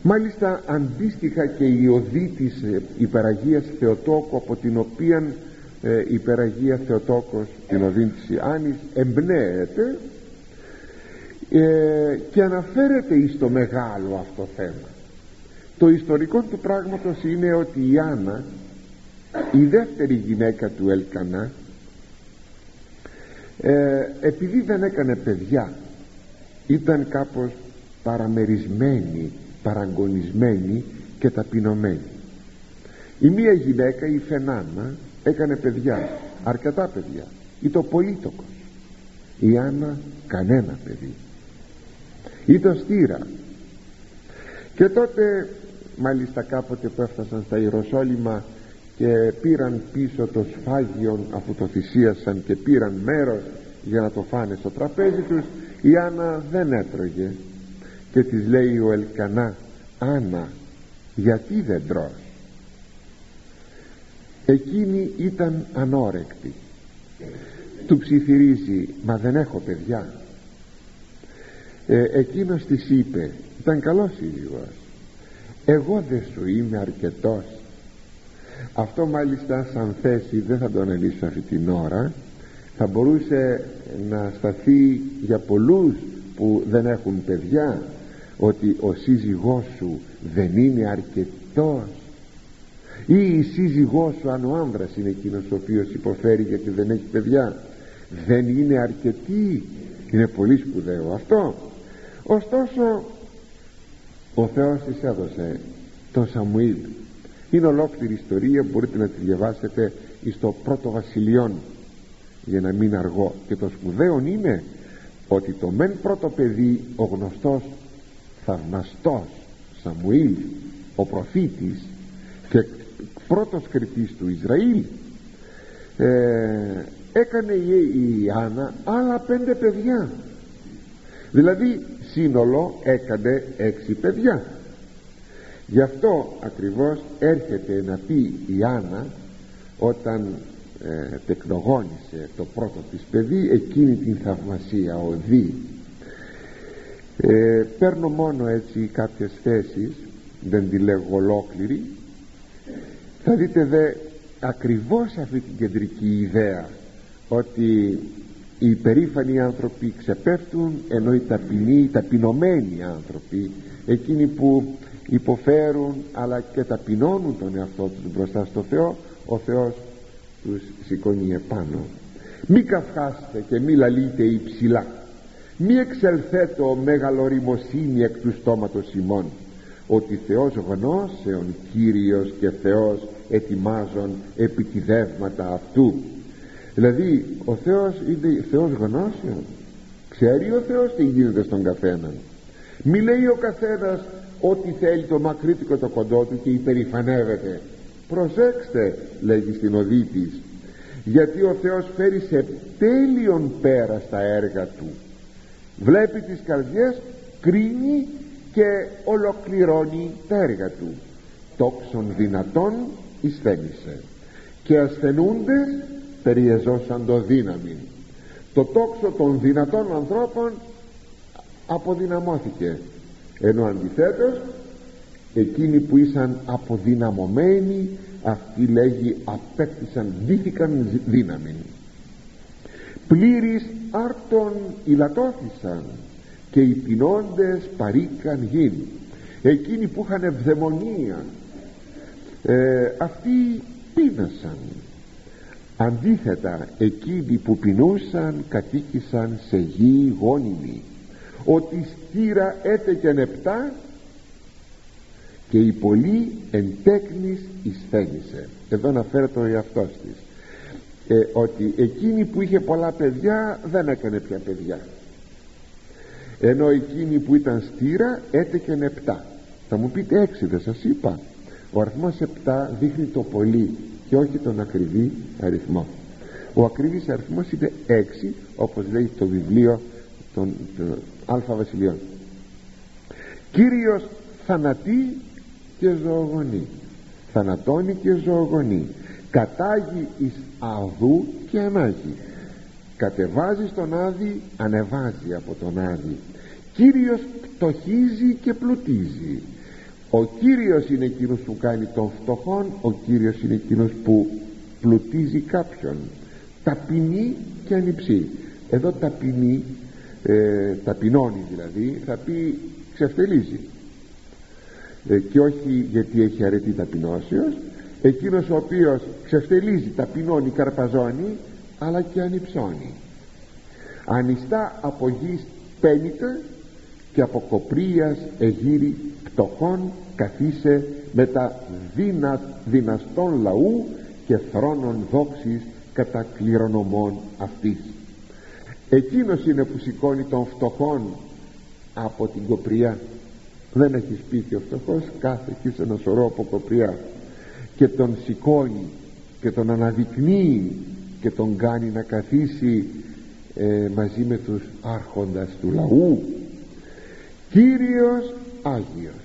μάλιστα αντίστοιχα και η οδή της ε, υπεραγίας Θεοτόκου από την οποία ε, η υπεραγία Θεοτόκος την οδή της Άνης εμπνέεται ε, και αναφέρεται εις το μεγάλο αυτό θέμα. Το ιστορικό του πράγματος είναι ότι η Άννα η δεύτερη γυναίκα του Ελκανά ε, επειδή δεν έκανε παιδιά ήταν κάπως παραμερισμένη παραγωνισμένη και ταπεινωμένη. Η μία γυναίκα η Φενάνα έκανε παιδιά αρκετά παιδιά. Ή το πολίτοκος η Άννα κανένα παιδί. Ή το στήρα. Και τότε μάλιστα κάποτε που έφτασαν στα Ιεροσόλυμα και πήραν πίσω το σφάγιον αφού το θυσίασαν και πήραν μέρος για να το φάνε στο τραπέζι τους η Άννα δεν έτρωγε. Και της λέει ο Ελκανά Άννα γιατί δεν τρως; Εκείνη ήταν ανόρεκτη. Του ψιθυρίζει μα δεν έχω παιδιά ε, εκείνος της είπε ήταν καλός ίδιος εγώ δεν σου είμαι αρκετός αυτό μάλιστα σαν θέση δεν θα το αναλύσω αυτή την ώρα. Θα μπορούσε να σταθεί για πολλούς που δεν έχουν παιδιά ότι ο σύζυγός σου δεν είναι αρκετός. Ή η σύζυγός σου αν ο άνδρας είναι εκείνος ο οποίος υποφέρει γιατί δεν έχει παιδιά δεν είναι αρκετή. Είναι πολύ σπουδαίο αυτό. Ωστόσο ο Θεός της έδωσε τον Σαμουήλ είναι ολόκληρη ιστορία μπορείτε να τη διαβάσετε στο πρώτο βασιλειόν για να μην αργώ. Και το σπουδαίο είναι ότι το μεν πρώτο παιδί ο γνωστός θαυμαστός Σαμουήλ ο προφήτης και πρώτος κριτής του Ισραήλ ε, έκανε η Άννα άλλα πέντε παιδιά. Δηλαδή σύνολο έκανε έξι παιδιά γι' αυτό ακριβώς έρχεται να πει η Άννα όταν ε, τεκνογόνησε το πρώτο της παιδί εκείνη την θαυμασία οδή ε, παίρνω μόνο έτσι κάποιες θέσεις δεν τη λέγω ολόκληρη. Θα δείτε δε ακριβώς αυτή την κεντρική ιδέα ότι οι υπερήφανοι άνθρωποι ξεπέφτουν ενώ οι ταπεινοί, οι ταπεινωμένοι άνθρωποι εκείνοι που υποφέρουν αλλά και ταπεινώνουν τον εαυτό τους μπροστά στο Θεό. Ο Θεός τους σηκώνει επάνω. Μη καυχάστε και μη λαλείτε υψηλά. Μη εξελθέτω μεγαλοριμοσύνη εκ του στόματος ημών. Ότι Θεός γνώσεων Κύριος και Θεός ετοιμάζων επιτιδεύματα αυτού δηλαδή ο Θεός είναι Θεός γνώσεων. Ξέρει ο Θεός τι γίνεται στον καθένα μη λέει ο καθένας ό,τι θέλει το μακρύτικο το κοντό του και υπερηφανεύεται. Προσέξτε λέγει στην οδή της γιατί ο Θεός φέρει σε τέλειον πέρα στα έργα του. Βλέπει τις καρδιές κρίνει και ολοκληρώνει τα έργα του. Τόξων δυνατών εισθένησε. Και ασθενούντες περιεζώσαν το δύναμη. Το τόξο των δυνατών ανθρώπων αποδυναμώθηκε ενώ αντιθέτως εκείνοι που ήσαν αποδυναμωμένοι αυτοί λέγει απέκτησαν δίθηκαν δύναμη. Πλήρης άρτων ηλατώθησαν και οι πεινώντες παρήκαν γην. Εκείνοι που είχαν ευδαιμονία ε, αυτοί πείνασαν. Αντίθετα εκείνοι που πεινούσαν κατοίκησαν σε γη γόνιμη ότι στήρα έτεκεν επτά και η πολλή εν τέκνης εισθένησε εδώ αναφέρεται ο εαυτός της. Ε, ότι εκείνη που είχε πολλά παιδιά δεν έκανε πια παιδιά. Ενώ εκείνη που ήταν στήρα έτεκεν επτά θα μου πείτε έξι δεν σας είπα. Ο αριθμός επτά δείχνει το πολύ και όχι τον ακριβή αριθμό. Ο ακριβής αριθμός είναι έξι όπως λέει το βιβλίο των, των Αλφα Βασιλειών Κύριος θανατεί και ζωογονεί. Θανατώνει και ζωογονεί. Κατάγει εις αδού και ανάγει. Κατεβάζει στον άδη ανεβάζει από τον άδη. Κύριος πτωχίζει και πλουτίζει. Ο Κύριος είναι εκείνος που κάνει τον φτωχόν ο Κύριος είναι εκείνος που πλουτίζει κάποιον. Ταπεινή και ανυψή εδώ ταπεινή ε, ταπεινώνει δηλαδή θα πει ξεφτελίζει. Ε, και όχι γιατί έχει αρετή ταπεινώσεως εκείνος ο οποίος ξεφτελίζει, ταπεινώνει, καρπαζώνει αλλά και ανυψώνει. Ανιστά από γης πένιτε και από κοπρίας εγύρι πτωχών καθίσε με τα δυνα, δυναστών λαού και θρόνων δόξης κατά κληρονομών αυτής εκείνος είναι που σηκώνει των φτωχών από την κοπριά. Δεν έχει σπίτι ο φτωχός κάθε εκεί σε ένα σωρό από κοπριά. Και τον σηκώνει και τον αναδεικνύει και τον κάνει να καθίσει ε, μαζί με τους άρχοντας του λαού. Κύριος Άγιος.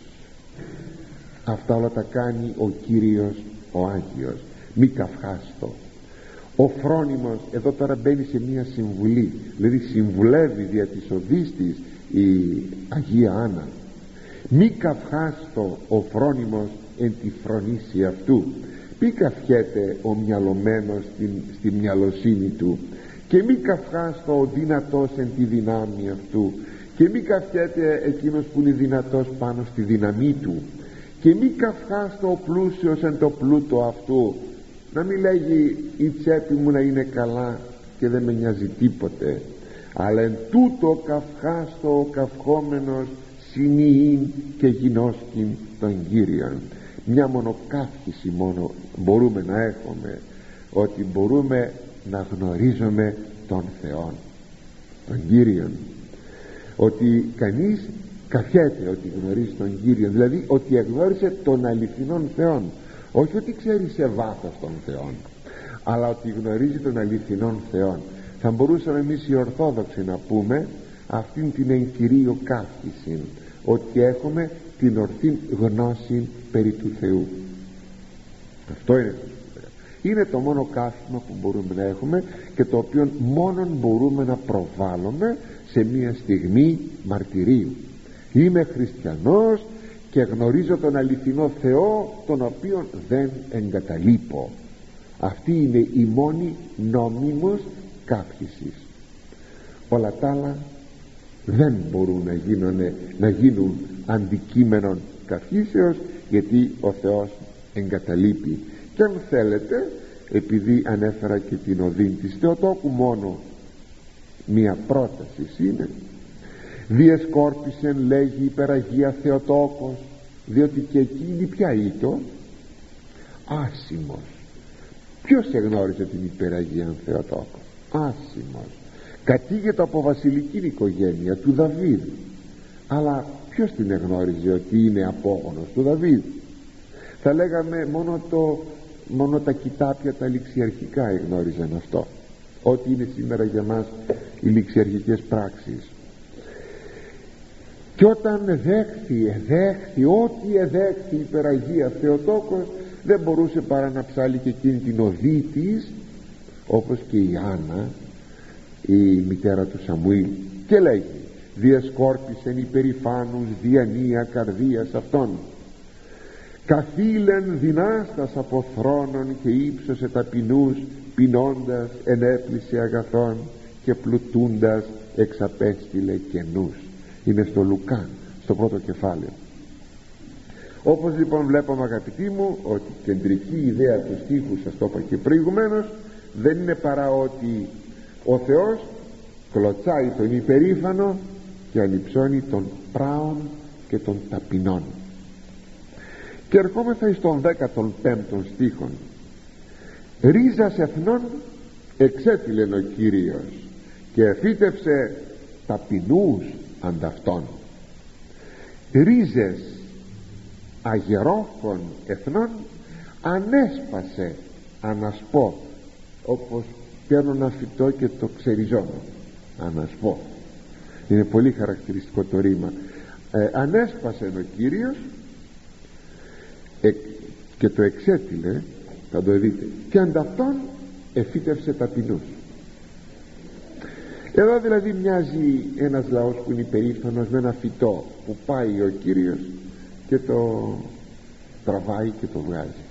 Αυτά όλα τα κάνει ο Κύριος ο Άγιος. Μη καυχάστο ο φρόνιμος εδώ τώρα μπαίνει σε μια συμβουλή. Δηλαδή συμβουλεύει δια της οδής της η Αγία Άννα. Μη καυχάστο ο φρόνιμος εν τη φρονήση αυτού. Μη καυχέται ο μυαλωμένος στην, στη μυαλοσύνη του. Και μη καυχάστο ο δυνατός εν τη δυνάμει αυτού. Και μη καυχέται εκείνος που είναι δυνατός πάνω στη δύναμή του. Και μη καυχάστο ο πλούσιος εν το πλούτο αυτού να μην λέγει η τσέπη μου να είναι καλά και δεν με νοιάζει τίποτε αλλά εν τούτο καυχάστο ο καυχόμενος συνείην και γινώσκην των Κύριων μια μονοκάφηση μόνο μπορούμε να έχουμε ότι μπορούμε να γνωρίζουμε τον Θεό τον Κύριον. Ότι κανείς καφιέται ότι γνωρίζει τον Κύριο δηλαδή ότι εγνώρισε τον αληθινόν Θεόν όχι ότι ξέρει σε βάθος τον Θεόν αλλά ότι γνωρίζει τον αληθινόν Θεόν. Θα μπορούσαμε εμείς οι Ορθόδοξοι να πούμε αυτήν την εγκυρίο καύχηση ότι έχουμε την ορθή γνώση περί του Θεού. Αυτό είναι είναι το μόνο κάθισμα που μπορούμε να έχουμε και το οποίο μόνο μπορούμε να προβάλλουμε σε μια στιγμή μαρτυρίου. Είμαι χριστιανός και γνωρίζω τον αληθινό Θεό τον οποίο δεν εγκαταλείπω. Αυτή είναι η μόνη νόμιμος καύχησης όλα τα άλλα δεν μπορούν να γίνουν, να γίνουν αντικείμενον καυχήσεως γιατί ο Θεός εγκαταλείπει. Και αν θέλετε επειδή ανέφερα και την οδύνη της Θεοτόκου μόνο μία πρόταση είναι διεσκόρπισεν λέγει υπεραγία Θεοτόκος διότι και εκείνη πια ήτο. Άσημος. Ποιος εγνώριζε την υπεραγία Θεοτόκο; Άσημος. Κατήγεται από βασιλική οικογένεια του Δαβίδ. Αλλά ποιος την εγνώριζε ότι είναι απόγονος του Δαβίδ; Θα λέγαμε μόνο, το, μόνο τα κοιτάπια τα ληξιαρχικά εγνώριζαν αυτό. Ό,τι είναι σήμερα για μας οι ληξιαρχικές πράξεις και όταν εδέχθη, εδέχθη, ό,τι εδέχθη η υπεραγία Θεοτόκος δεν μπορούσε παρά να ψάλει και εκείνη την οδή της όπως και η Άννα η μητέρα του Σαμουήλ. Και λέγει διασκόρπισεν υπερηφάνους διανία καρδίας αυτών. Καθήλεν δυνάστας από θρόνων και ύψωσε ταπεινούς πεινώντας ενέπλησε αγαθών και πλουτούντας εξαπέστειλε καινούς είναι στο Λουκά στο πρώτο κεφάλαιο. Όπως λοιπόν βλέπουμε αγαπητοί μου ότι η κεντρική ιδέα του στίχου σας το είπα και προηγουμένως δεν είναι παρά ότι ο Θεός κλωτσάει τον υπερήφανο και ανυψώνει τον πράων και των ταπεινών και ερχόμεθα εις τον 15ο στίχον. Ρίζας εθνών εξέτειλεν ο Κύριος και εφύτευσε ταπεινούς ανταυτών. Ρίζες αγερόχων εθνών ανέσπασε ανασπώ όπως παίρνω ένα φυτό και το ξεριζώνω. Ανασπώ. Είναι πολύ χαρακτηριστικό το ρήμα. Ε, ανέσπασε ο Κύριος ε, και το εξέτειλε θα το δείτε και ανταυτόν εφύτευσε ταπεινούς εδώ δηλαδή μοιάζει ένας λαός που είναι υπερήφανος με ένα φυτό που πάει ο Κύριος και το τραβάει και το βγάζει.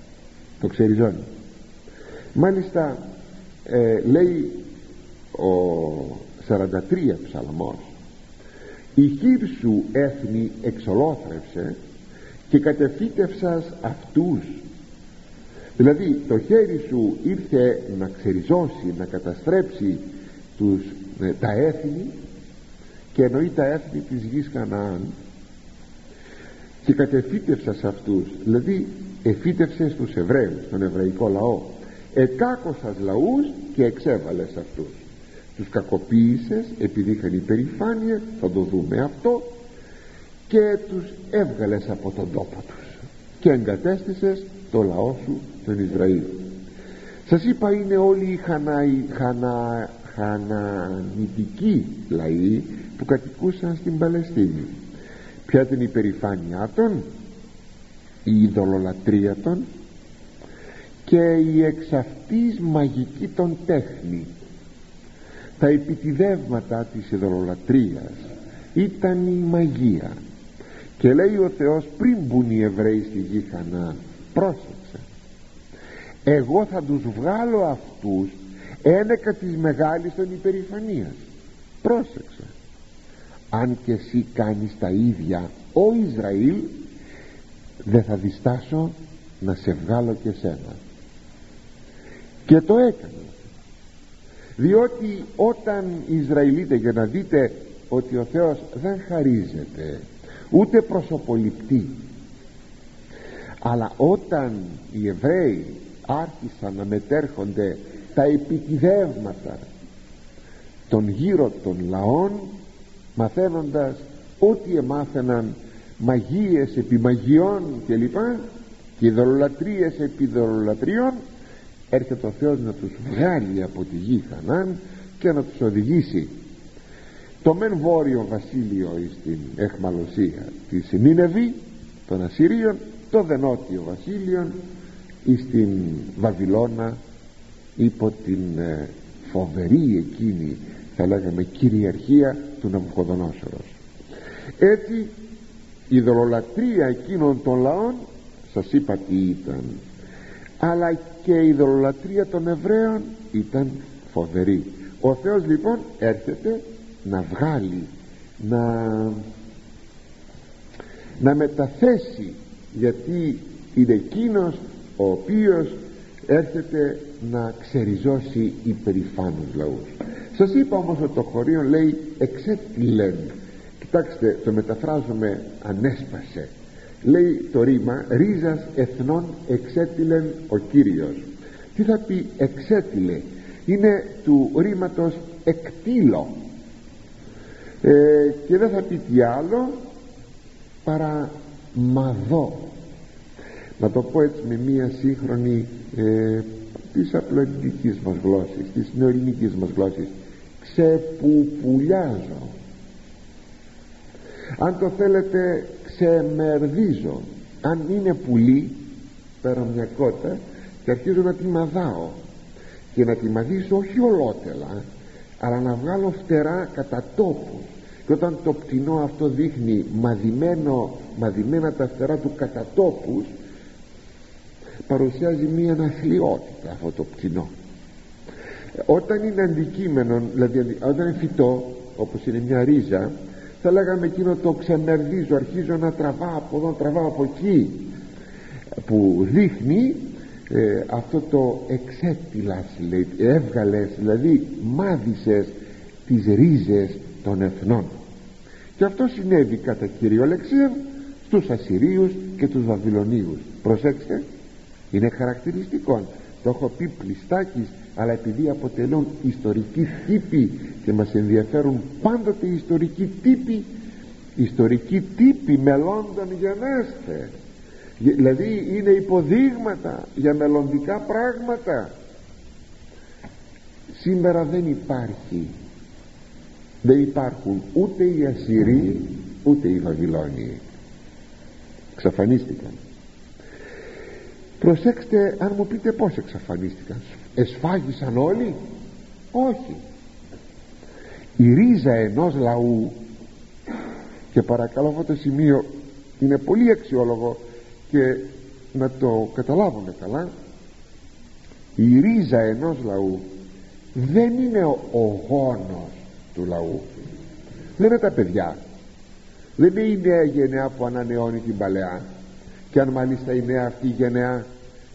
Το ξεριζώνει. Μάλιστα ε, λέει ο 43 ψαλμός η χείρ σου έθνη εξολόθρευσε και κατεφύτευσας αυτούς δηλαδή το χέρι σου ήρθε να ξεριζώσει να καταστρέψει τους, ε, τα έθνη και εννοεί τα έθνη της γης Καναάν και κατεφύτευσας αυτούς. Δηλαδή εφύτευσες στους Εβραίους τον εβραϊκό λαό. Εκάκωσας λαούς και εξέβαλες αυτούς. Τους κακοποίησες επειδή είχαν υπερηφάνεια θα το δούμε αυτό και τους έβγαλες από τον τόπο τους και εγκατέστησες το λαό σου τον Ισραήλ. Σας είπα είναι όλοι οι χανα, χανα, χανανιτικοί λαοί που κατοικούσαν στην Παλαιστίνη. Ποια την υπερηφάνειά των η ειδωλολατρία των και η εξ αυτής μαγική των τέχνη. Τα επιτιδεύματα της ειδωλολατρίας ήταν η μαγεία. Και λέει ο Θεός πριν μπουν οι Εβραίοι στη γη Χανά πρόσεξε. Εγώ θα τους βγάλω αυτούς ένεκα της μεγάλης των υπερηφανίας. Πρόσεξε. Αν και εσύ κάνεις τα ίδια ο Ισραήλ δεν θα διστάσω να σε βγάλω και σένα και το έκανε διότι όταν οι Ισραηλίτες για να δείτε ότι ο Θεός δεν χαρίζεται ούτε προσωποληπτεί αλλά όταν οι Εβραίοι άρχισαν να μετέρχονται τα επιτιδεύματα των γύρω των λαών μαθαίνοντας ό,τι εμάθαιναν μαγείες επί μαγειών κλπ. και ειδωλολατρίες επί ειδωλολατριών έρχεται ο Θεός να τους βγάλει από τη γη Χανάν και να τους οδηγήσει. Το μεν βόρειο βασίλειο στην εχμαλωσία της Νίνεβη των Ασσυρίων το δε νότιο βασίλειο στην Βαβυλώνα υπό την ε, φοβερή εκείνη θα λέγαμε κυριαρχία του Ναβουχοδονόσορος έτσι η δολολατρία εκείνων των λαών σας είπα τι ήταν αλλά και η δολολατρία των Εβραίων ήταν φοβερή. Ο Θεός λοιπόν έρχεται να βγάλει να να μεταθέσει γιατί είναι εκείνος ο οποίος έρχεται να ξεριζώσει υπερηφάνους λαούς. Σας είπα όμως ότι το χωρίο λέει εξέτειλεν κοιτάξτε το μεταφράζομαι ανέσπασε λέει το ρήμα ρίζας εθνών εξέτειλεν ο Κύριος τι θα πει εξέτειλε είναι του ρήματος εκτήλω ε, και δεν θα πει τι άλλο παρά μαδό να το πω έτσι με μία σύγχρονη ε, της απλοελληνικής μας γλώσσης της νεοελληνικής μας γλώσσης. Ξεπουπουλιάζω. Αν το θέλετε ξεμερδίζω. Αν είναι πουλί παίρνω μια κότα και αρχίζω να τη μαδάω. Και να τη μαδίσω όχι ολότελα αλλά να βγάλω φτερά κατά τόπους. Και όταν το πτηνό αυτό δείχνει μαδημένο, μαδημένα τα φτερά του κατά τόπους παρουσιάζει μία αναθλιότητα αυτό το πτηνό. Όταν είναι αντικείμενο δηλαδή όταν είναι φυτό όπως είναι μια ρίζα θα λέγαμε εκείνο το ξεμερδίζω αρχίζω να τραβάω από εδώ τραβάω από εκεί που δείχνει ε, αυτό το εξέτυλας λέει, έβγαλες δηλαδή μάδισες τις ρίζες των εθνών. Και αυτό συνέβη κατά κυριολεξία στους Ασσυρίους και τους Βαβυλωνίους. Προσέξτε είναι χαρακτηριστικό. Το έχω πει πλιστάκης αλλά επειδή αποτελούν ιστορικοί τύποι και μας ενδιαφέρουν πάντοτε ιστορικοί τύποι ιστορικοί τύποι μελλόντων γενέστε δηλαδή είναι υποδείγματα για μελλοντικά πράγματα. Σήμερα δεν υπάρχει δεν υπάρχουν ούτε οι Ασσυρίοι ούτε οι Βαβυλώνιοι. Εξαφανίστηκαν προσέξτε αν μου πείτε πως εξαφανίστηκαν. Εσφάγισαν όλοι; Όχι. Η ρίζα ενός λαού και παρακαλώ αυτό το σημείο είναι πολύ αξιόλογο και να το καταλάβουμε καλά η ρίζα ενός λαού δεν είναι ο, ο γόνος του λαού. Δεν είναι τα παιδιά δεν είναι η νέα γενεά που ανανεώνει την παλαιά και αν μάλιστα η νέα αυτή γενεά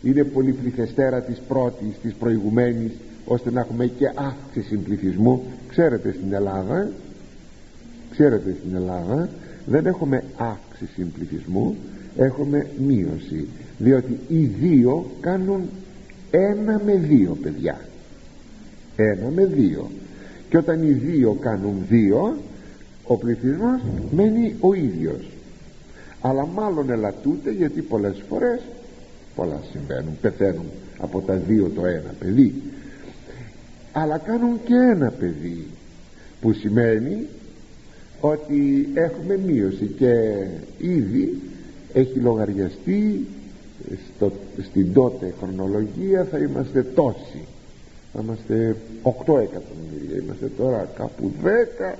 είναι πολύ πληθεστέρα της πρώτης της προηγουμένης ώστε να έχουμε και αύξηση πληθυσμού ξέρετε στην Ελλάδα ξέρετε στην Ελλάδα δεν έχουμε αύξηση πληθυσμού έχουμε μείωση. Διότι οι δύο κάνουν ένα με δύο παιδιά. Ένα με δύο. Και όταν οι δύο κάνουν δύο ο πληθυσμός μένει ο ίδιος αλλά μάλλον ελαττούται γιατί πολλές φορές πολλά συμβαίνουν πεθαίνουν από τα δύο το ένα παιδί. Αλλά κάνουν και ένα παιδί που σημαίνει ότι έχουμε μείωση και ήδη έχει λογαριαστεί στο, στην τότε χρονολογία θα είμαστε τόσοι. Θα είμαστε 8 εκατομμύρια είμαστε τώρα κάπου 10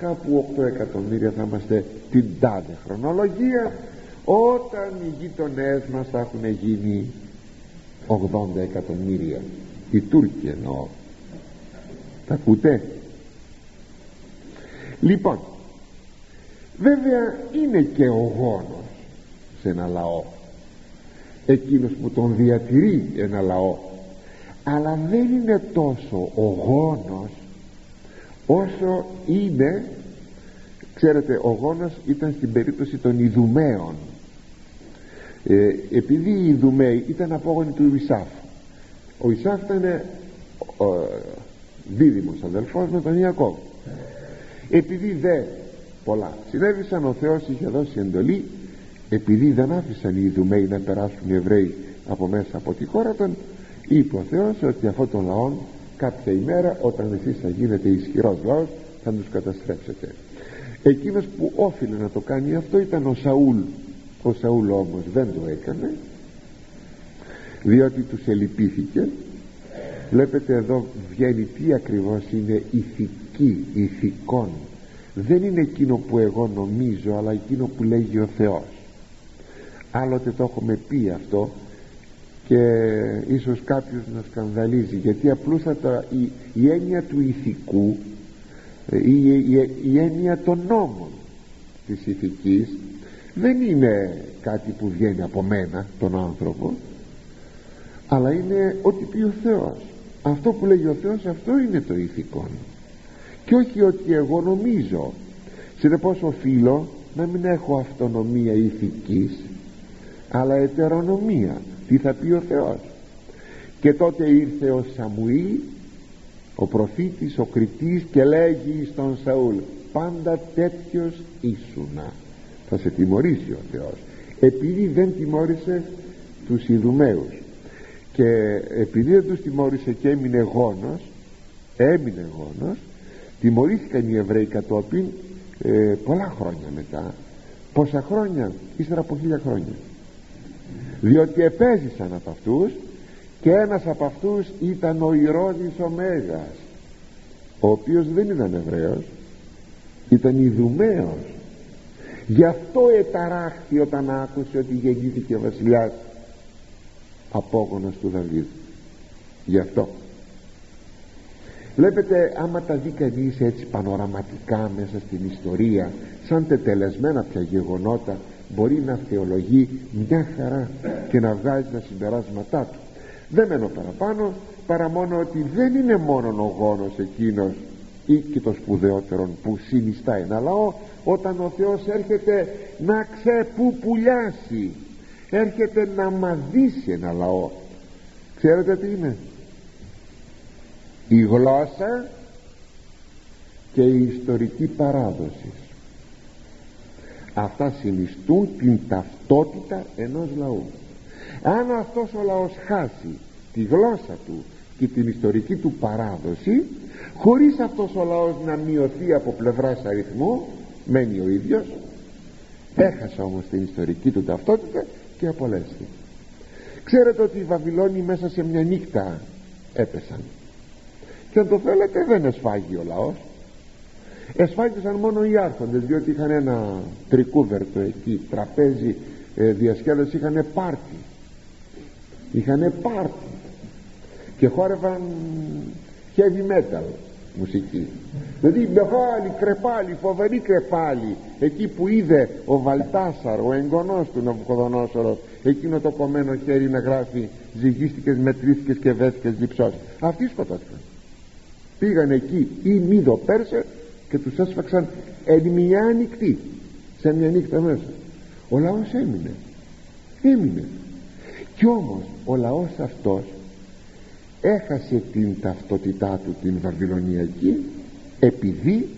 κάπου 8 εκατομμύρια θα είμαστε την τάδε χρονολογία όταν οι γείτονές μας θα έχουν γίνει 80 εκατομμύρια. Οι Τούρκοι εννοώ. Τα ακούτε; Λοιπόν βέβαια είναι και ο γόνος σε ένα λαό. Εκείνος που τον διατηρεί ένα λαό. Αλλά δεν είναι τόσο ο γόνος όσο είναι ξέρετε ο γόνος ήταν στην περίπτωση των Ιδουμαίων. Ε, επειδή οι Ιδουμαίοι ήταν απόγονοι του Ισάφ ο Ισάφ ήταν ο, δίδυμος αδελφός με τον Ιακώβ. Επειδή δε πολλά συνέβησαν ο Θεός είχε δώσει εντολή επειδή δεν άφησαν οι Ιδουμαίοι να περάσουν οι Εβραίοι από μέσα από τη χώρα των είπε ο Θεός ότι αυτό τον λαό κάποια ημέρα όταν εσείς θα γίνετε ισχυρός λαός θα τους καταστρέψετε. Εκείνος που όφιλε να το κάνει αυτό ήταν ο Σαούλ. Ο Σαούλ όμως δεν το έκανε διότι τους ελυπήθηκε. Βλέπετε εδώ βγαίνει τι ακριβώς είναι ηθική ηθικών. Δεν είναι εκείνο που εγώ νομίζω αλλά εκείνο που λέγει ο Θεός. Άλλοτε το έχουμε πει αυτό και ίσως κάποιος να σκανδαλίζει γιατί απλούστατα η, η έννοια του ηθικού η, η, η έννοια των νόμων της ηθικής δεν είναι κάτι που βγαίνει από μένα τον άνθρωπο αλλά είναι ό,τι πει ο Θεός. Αυτό που λέγει ο Θεός αυτό είναι το ηθικό. Και όχι ότι εγώ νομίζω. Συνεπώς οφείλω να μην έχω αυτονομία ηθικής αλλά ετερονομία τι θα πει ο Θεός. Και τότε ήρθε ο Σαμουήλ ο προφήτης, ο κριτής και λέγει στον Σαούλ πάντα τέτοιος ήσουνα θα σε τιμωρήσει ο Θεός. Επειδή δεν τιμώρησε τους Ιδουμαίους και επειδή δεν τους τιμώρησε και έμεινε γόνος έμεινε γόνος τιμωρήθηκαν οι Εβραίοι κατόπιν ε, πολλά χρόνια μετά. Πόσα χρόνια ύστερα από χίλια χρόνια διότι επέζησαν από αυτούς και ένας από αυτούς ήταν ο Ηρώδης ο Μέγας ο οποίος δεν ήταν Εβραίος ήταν Ιδουμαίος. Γι' αυτό εταράχθη όταν άκουσε ότι γεννήθηκε ο βασιλιάς απόγονος του Δαβίδ. Γι' αυτό. Βλέπετε άμα τα δει κανείς έτσι πανοραματικά μέσα στην ιστορία σαν τετελεσμένα πια γεγονότα μπορεί να θεολογεί μια χαρά και να βγάζει τα συμπεράσματά του. Δεν μένω παραπάνω παρά μόνο ότι δεν είναι μόνο ο γόνος εκείνος ή και το σπουδαιότερο που συνιστά ένα λαό όταν ο Θεός έρχεται να ξεπουπουλιάσει έρχεται να μαδίσει ένα λαό. Ξέρετε τι είναι; Η γλώσσα και η ιστορική παράδοση αυτά συνιστούν την ταυτότητα ενός λαού. Αν αυτός ο λαός χάσει τη γλώσσα του και την ιστορική του παράδοση χωρίς αυτός ο λαός να μειωθεί από πλευράς αριθμού μένει ο ίδιος. Έχασε όμως την ιστορική του ταυτότητα και απολέστη. Ξέρετε ότι οι Βαβυλώνοι μέσα σε μια νύχτα έπεσαν. Και αν το θέλετε δεν εσφάγει ο λαός εσφάγησαν μόνο οι άρχοντες διότι είχαν ένα τρικούβερτο εκεί τραπέζι ε, διασκέδαση είχαν πάρτι. Είχαν πάρτι. Και χόρευαν heavy metal μουσική. Δηλαδή μεγάλη κρεπάλι φοβερή κρεπάλι εκεί που είδε ο Βαλτάσαρ ο εγγονός του Ναβουκοδονόσορο εκείνο το κομμένο χέρι να γράφει ζυγίστηκες μετρήθηκες και βέθηκες διψώσεις αυτοί σκοτώθηκαν. Πήγαν εκεί οι Μίδο Πέρσε και τους έσφαξαν εν μια νυχτή σε μια νύχτα μέσα. Ο λαός έμεινε. Έμεινε. Κι όμως ο λαός αυτός έχασε την ταυτότητά του την Βαβυλωνιακή επειδή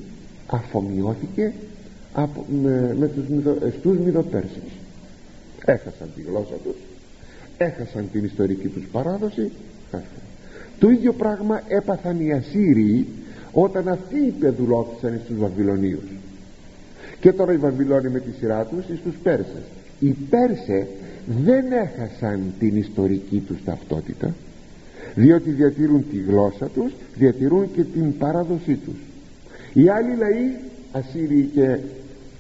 αφομοιώθηκε από, με, με τους μυδο, ε, στους Μυδοπέρσες έχασαν τη γλώσσα τους έχασαν την ιστορική τους παράδοση. Το ίδιο πράγμα έπαθαν οι Ασσύριοι όταν αυτοί υπεδουλώθησαν στους Βαβυλωνίους. Και τώρα οι Βαβυλώνοι με τη σειρά τους στους Πέρσες. Οι Πέρσες δεν έχασαν την ιστορική τους ταυτότητα διότι διατηρούν τη γλώσσα τους διατηρούν και την παράδοσή τους. Οι άλλοι λαοί Ασσύριοι και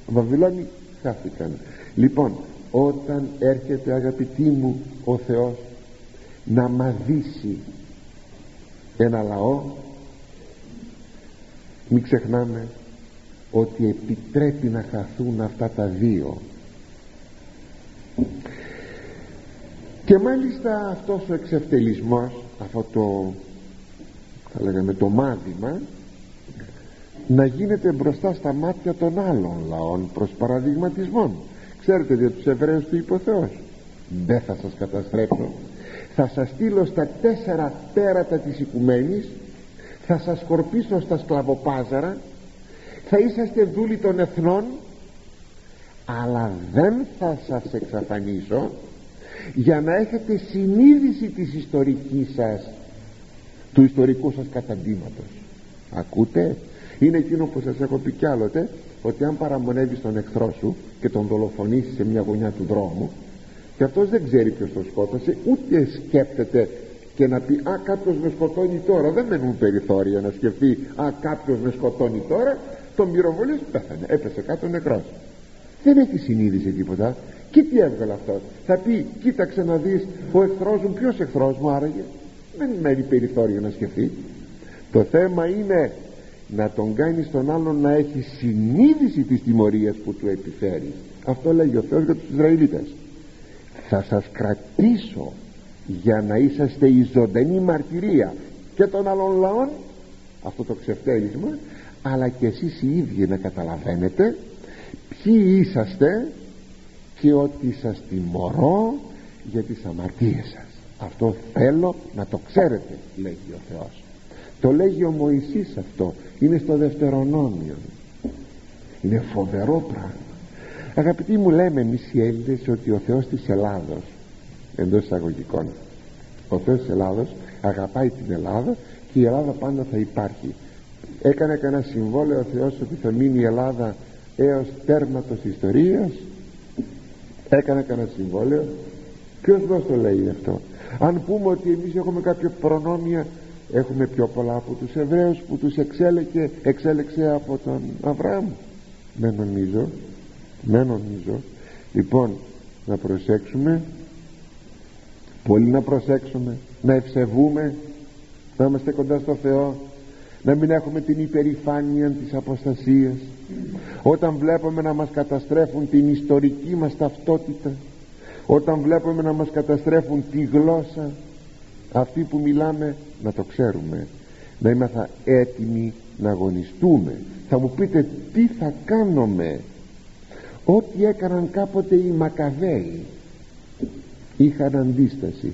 Βαβυλώνοι χάθηκαν. Λοιπόν όταν έρχεται αγαπητοί μου ο Θεός να μαδίσει ένα λαό μην ξεχνάμε ότι επιτρέπει να χαθούν αυτά τα δύο. Και μάλιστα αυτός ο εξευτελισμός αυτό το θα λέγαμε το μάθημα να γίνεται μπροστά στα μάτια των άλλων λαών προς παραδειγματισμόν. Ξέρετε για τους Εβραίους του είπε ο Θεός. Δεν θα σας καταστρέψω. Θα σας στείλω στα τέσσερα πέρατα της οικουμένης θα σας σκορπίσω στα σκλαβοπάζαρα θα είσαστε δούλοι των εθνών αλλά δεν θα σας εξαφανίσω για να έχετε συνείδηση της ιστορικής σας του ιστορικού σας καταντήματος. Ακούτε; Είναι εκείνο που σας έχω πει κι άλλοτε ότι αν παραμονεύεις τον εχθρό σου και τον δολοφονήσεις σε μια γωνιά του δρόμου και αυτός δεν ξέρει ποιος τον σκότωσε ούτε σκέπτεται και να πει α κάποιος με σκοτώνει τώρα δεν μένουν περιθώρια να σκεφτεί α κάποιος με σκοτώνει τώρα τον πυροβολής πέθανε έπεσε κάτω νεκρός. Δεν έχει συνείδηση τίποτα. Και τι έβγαλε αυτός. Θα πει κοίταξε να δεις ο εχθρός μου ποιος εχθρός μου άραγε δεν μένει περιθώριο να σκεφτεί. Το θέμα είναι να τον κάνεις τον άλλον να έχει συνείδηση της τιμωρίας που του επιφέρει. Αυτό λέγει ο Θεός για τους Ισραηλίτες. Θα σας κρατήσω για να είσαστε η ζωντανή μαρτυρία και των άλλων λαών αυτό το ξεφτέλισμα αλλά και εσείς οι ίδιοι να καταλαβαίνετε ποιοι είσαστε και ότι σας τιμωρώ για τις αμαρτίες σας αυτό θέλω να το ξέρετε λέγει ο Θεός. Το λέγει ο Μωυσής αυτό. Είναι στο δευτερονόμιο. Είναι φοβερό πράγμα. Αγαπητοί μου λέμε εμείς οι Έλληνες ότι ο Θεός της Ελλάδος εντός εισαγωγικών. Ο Θεός της Ελλάδος αγαπάει την Ελλάδα και η Ελλάδα πάντα θα υπάρχει. Έκανε κανένα συμβόλαιο ο Θεός ότι θα μείνει η Ελλάδα έως τέρματος ιστορίας. Έκανε κανένα συμβόλαιο. Ποιος μας το λέει αυτό; Αν πούμε ότι εμείς έχουμε κάποια προνόμια έχουμε πιο πολλά από τους Εβραίους που τους εξέλεξε, εξέλεξε από τον Αβραάμ. Δεν νομίζω δεν νομίζω. Λοιπόν να προσέξουμε πολύ να προσέξουμε να ευσεβούμε να είμαστε κοντά στο Θεό να μην έχουμε την υπερηφάνεια της αποστασίας. Όταν βλέπουμε να μας καταστρέφουν την ιστορική μας ταυτότητα όταν βλέπουμε να μας καταστρέφουν τη γλώσσα αυτή που μιλάμε να το ξέρουμε να είμαστε έτοιμοι να αγωνιστούμε. Θα μου πείτε τι θα κάνουμε; Ό,τι έκαναν κάποτε οι Μακαβαίοι είχαν αντίσταση.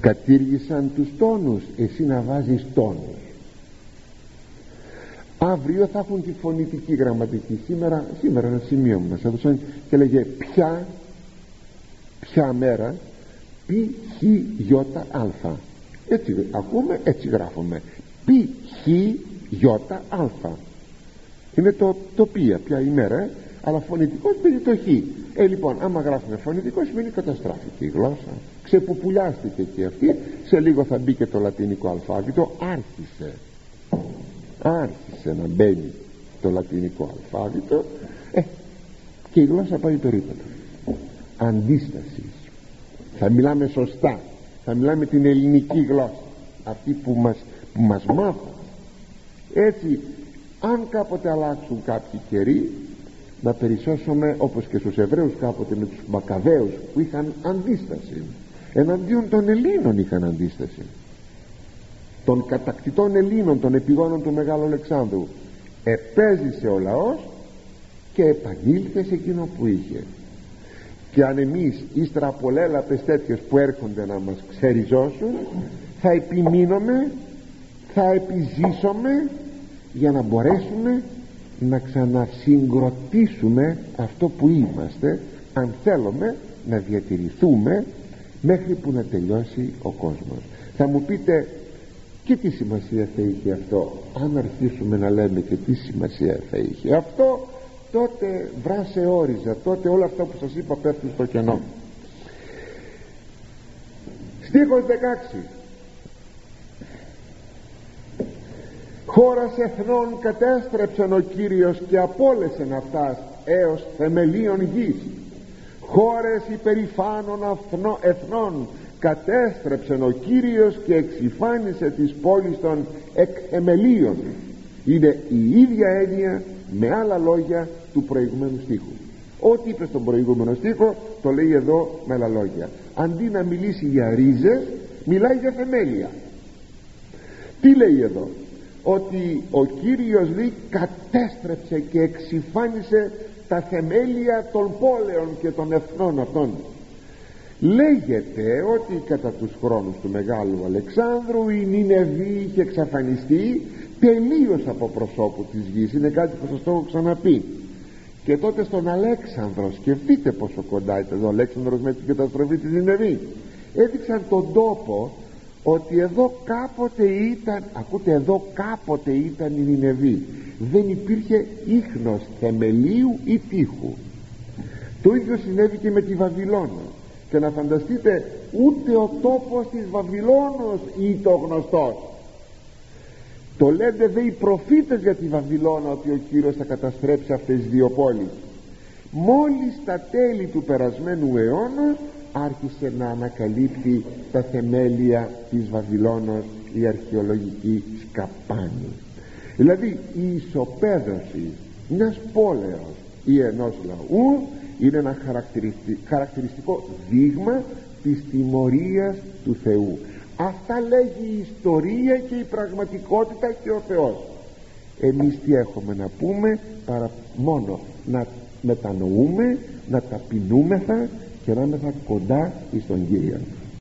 Κατήργησαν τους τόνους εσύ να βάζεις τόνους αύριο θα έχουν τη φωνητική γραμματική. Σήμερα, σήμερα ένα σημείο μας έδωσαν και λέγε ποια ποια μέρα πι χ γιώτα αλφα έτσι ακούμε έτσι γράφουμε. πι χ γιώτα αλφα είναι το τοπία ποια ημέρα ε; Αλλά φωνητικό σημαίνει το χ ε λοιπόν άμα γράφουμε φωνητικό σημαίνει καταστράφηκε η γλώσσα. Ξεποπουλιάστηκε και αυτή. Σε λίγο θα μπει και το λατινικό αλφάβητο. Άρχισε. Άρχισε να μπαίνει το λατινικό αλφάβητο. Ε, και η γλώσσα πάει περίπατο αντίστασης. Θα μιλάμε σωστά. Θα μιλάμε την ελληνική γλώσσα. Αυτή που μας, που μας μάθα έτσι αν κάποτε αλλάξουν κάποιοι καιροί να περισσώσουμε όπως και στους Εβραίους κάποτε με τους Μακαβαίους που είχαν αντίσταση. Εναντίον των Ελλήνων είχαν αντίσταση. Των κατακτητών Ελλήνων των επιγόνων του Μεγάλου Αλεξάνδρου. Επέζησε ο λαός και επανήλθε σε εκείνο που είχε. Και αν εμείς ύστερα από λέλαπες τέτοιες που έρχονται να μας ξεριζώσουν θα επιμείνουμε θα επιζήσουμε για να μπορέσουμε να ξανασυγκροτήσουμε αυτό που είμαστε αν θέλουμε να διατηρηθούμε μέχρι που να τελειώσει ο κόσμος. Θα μου πείτε και τι σημασία θα είχε αυτό αν αρχίσουμε να λέμε και τι σημασία θα είχε αυτό τότε βράσε όριζα τότε όλα αυτά που σας είπα πέφτουν στο κενό στίχος 16 χώρας εθνών κατέστρεψαν ο Κύριος και απόλεσεν αυτάς έως θεμελίων γης. Χώρες υπερηφάνων εθνών κατέστρεψε ο Κύριος και εξυφάνισε τις πόλεις των εκθεμελίων είναι η ίδια έννοια με άλλα λόγια του προηγουμένου στίχου. Ό,τι είπες στον προηγούμενο στίχο το λέει εδώ με άλλα λόγια. Αντί να μιλήσει για ρίζες μιλάει για θεμέλια. Τι λέει εδώ; Ότι ο Κύριος λέει κατέστρεψε και εξυφάνισε τα θεμέλια των πόλεων και των εθνών αυτών. Λέγεται ότι κατά τους χρόνους του Μεγάλου Αλεξάνδρου η Νινεβή είχε εξαφανιστεί τελείως από προσώπου της γης. Είναι κάτι που σας το έχω ξαναπεί. Και τότε στον Αλέξανδρο σκεφτείτε πόσο κοντά ήταν ο Αλέξανδρος με την καταστροφή της Νινεβή. Έδειξαν τον τόπο ότι εδώ κάποτε ήταν ακούτε εδώ κάποτε ήταν η Νινεβή. Δεν υπήρχε ίχνος θεμελίου ή τείχου. Το ίδιο συνέβη και με τη Βαβυλώνα. Και να φανταστείτε ούτε ο τόπος της Βαβυλώνος ή το γνωστός. Το λένε δε οι προφήτες για τη Βαβυλώνα ότι ο Κύριος θα καταστρέψει αυτές τις δύο πόλεις. Μόλις στα τέλη του περασμένου αιώνα άρχισε να ανακαλύπτει τα θεμέλια της Βαβυλώνος η αρχαιολογική σκαπάνη. Δηλαδή η ισοπαίδωση μιας πόλεως ή ενός λαού είναι ένα χαρακτηριστικό δείγμα της τιμωρίας του Θεού. Αυτά λέγει η ιστορία και η πραγματικότητα και ο Θεός. Εμείς τι έχουμε να πούμε παρά μόνο να μετανοούμε να ταπεινούμεθα και να είμαστε κοντά στον Κύριο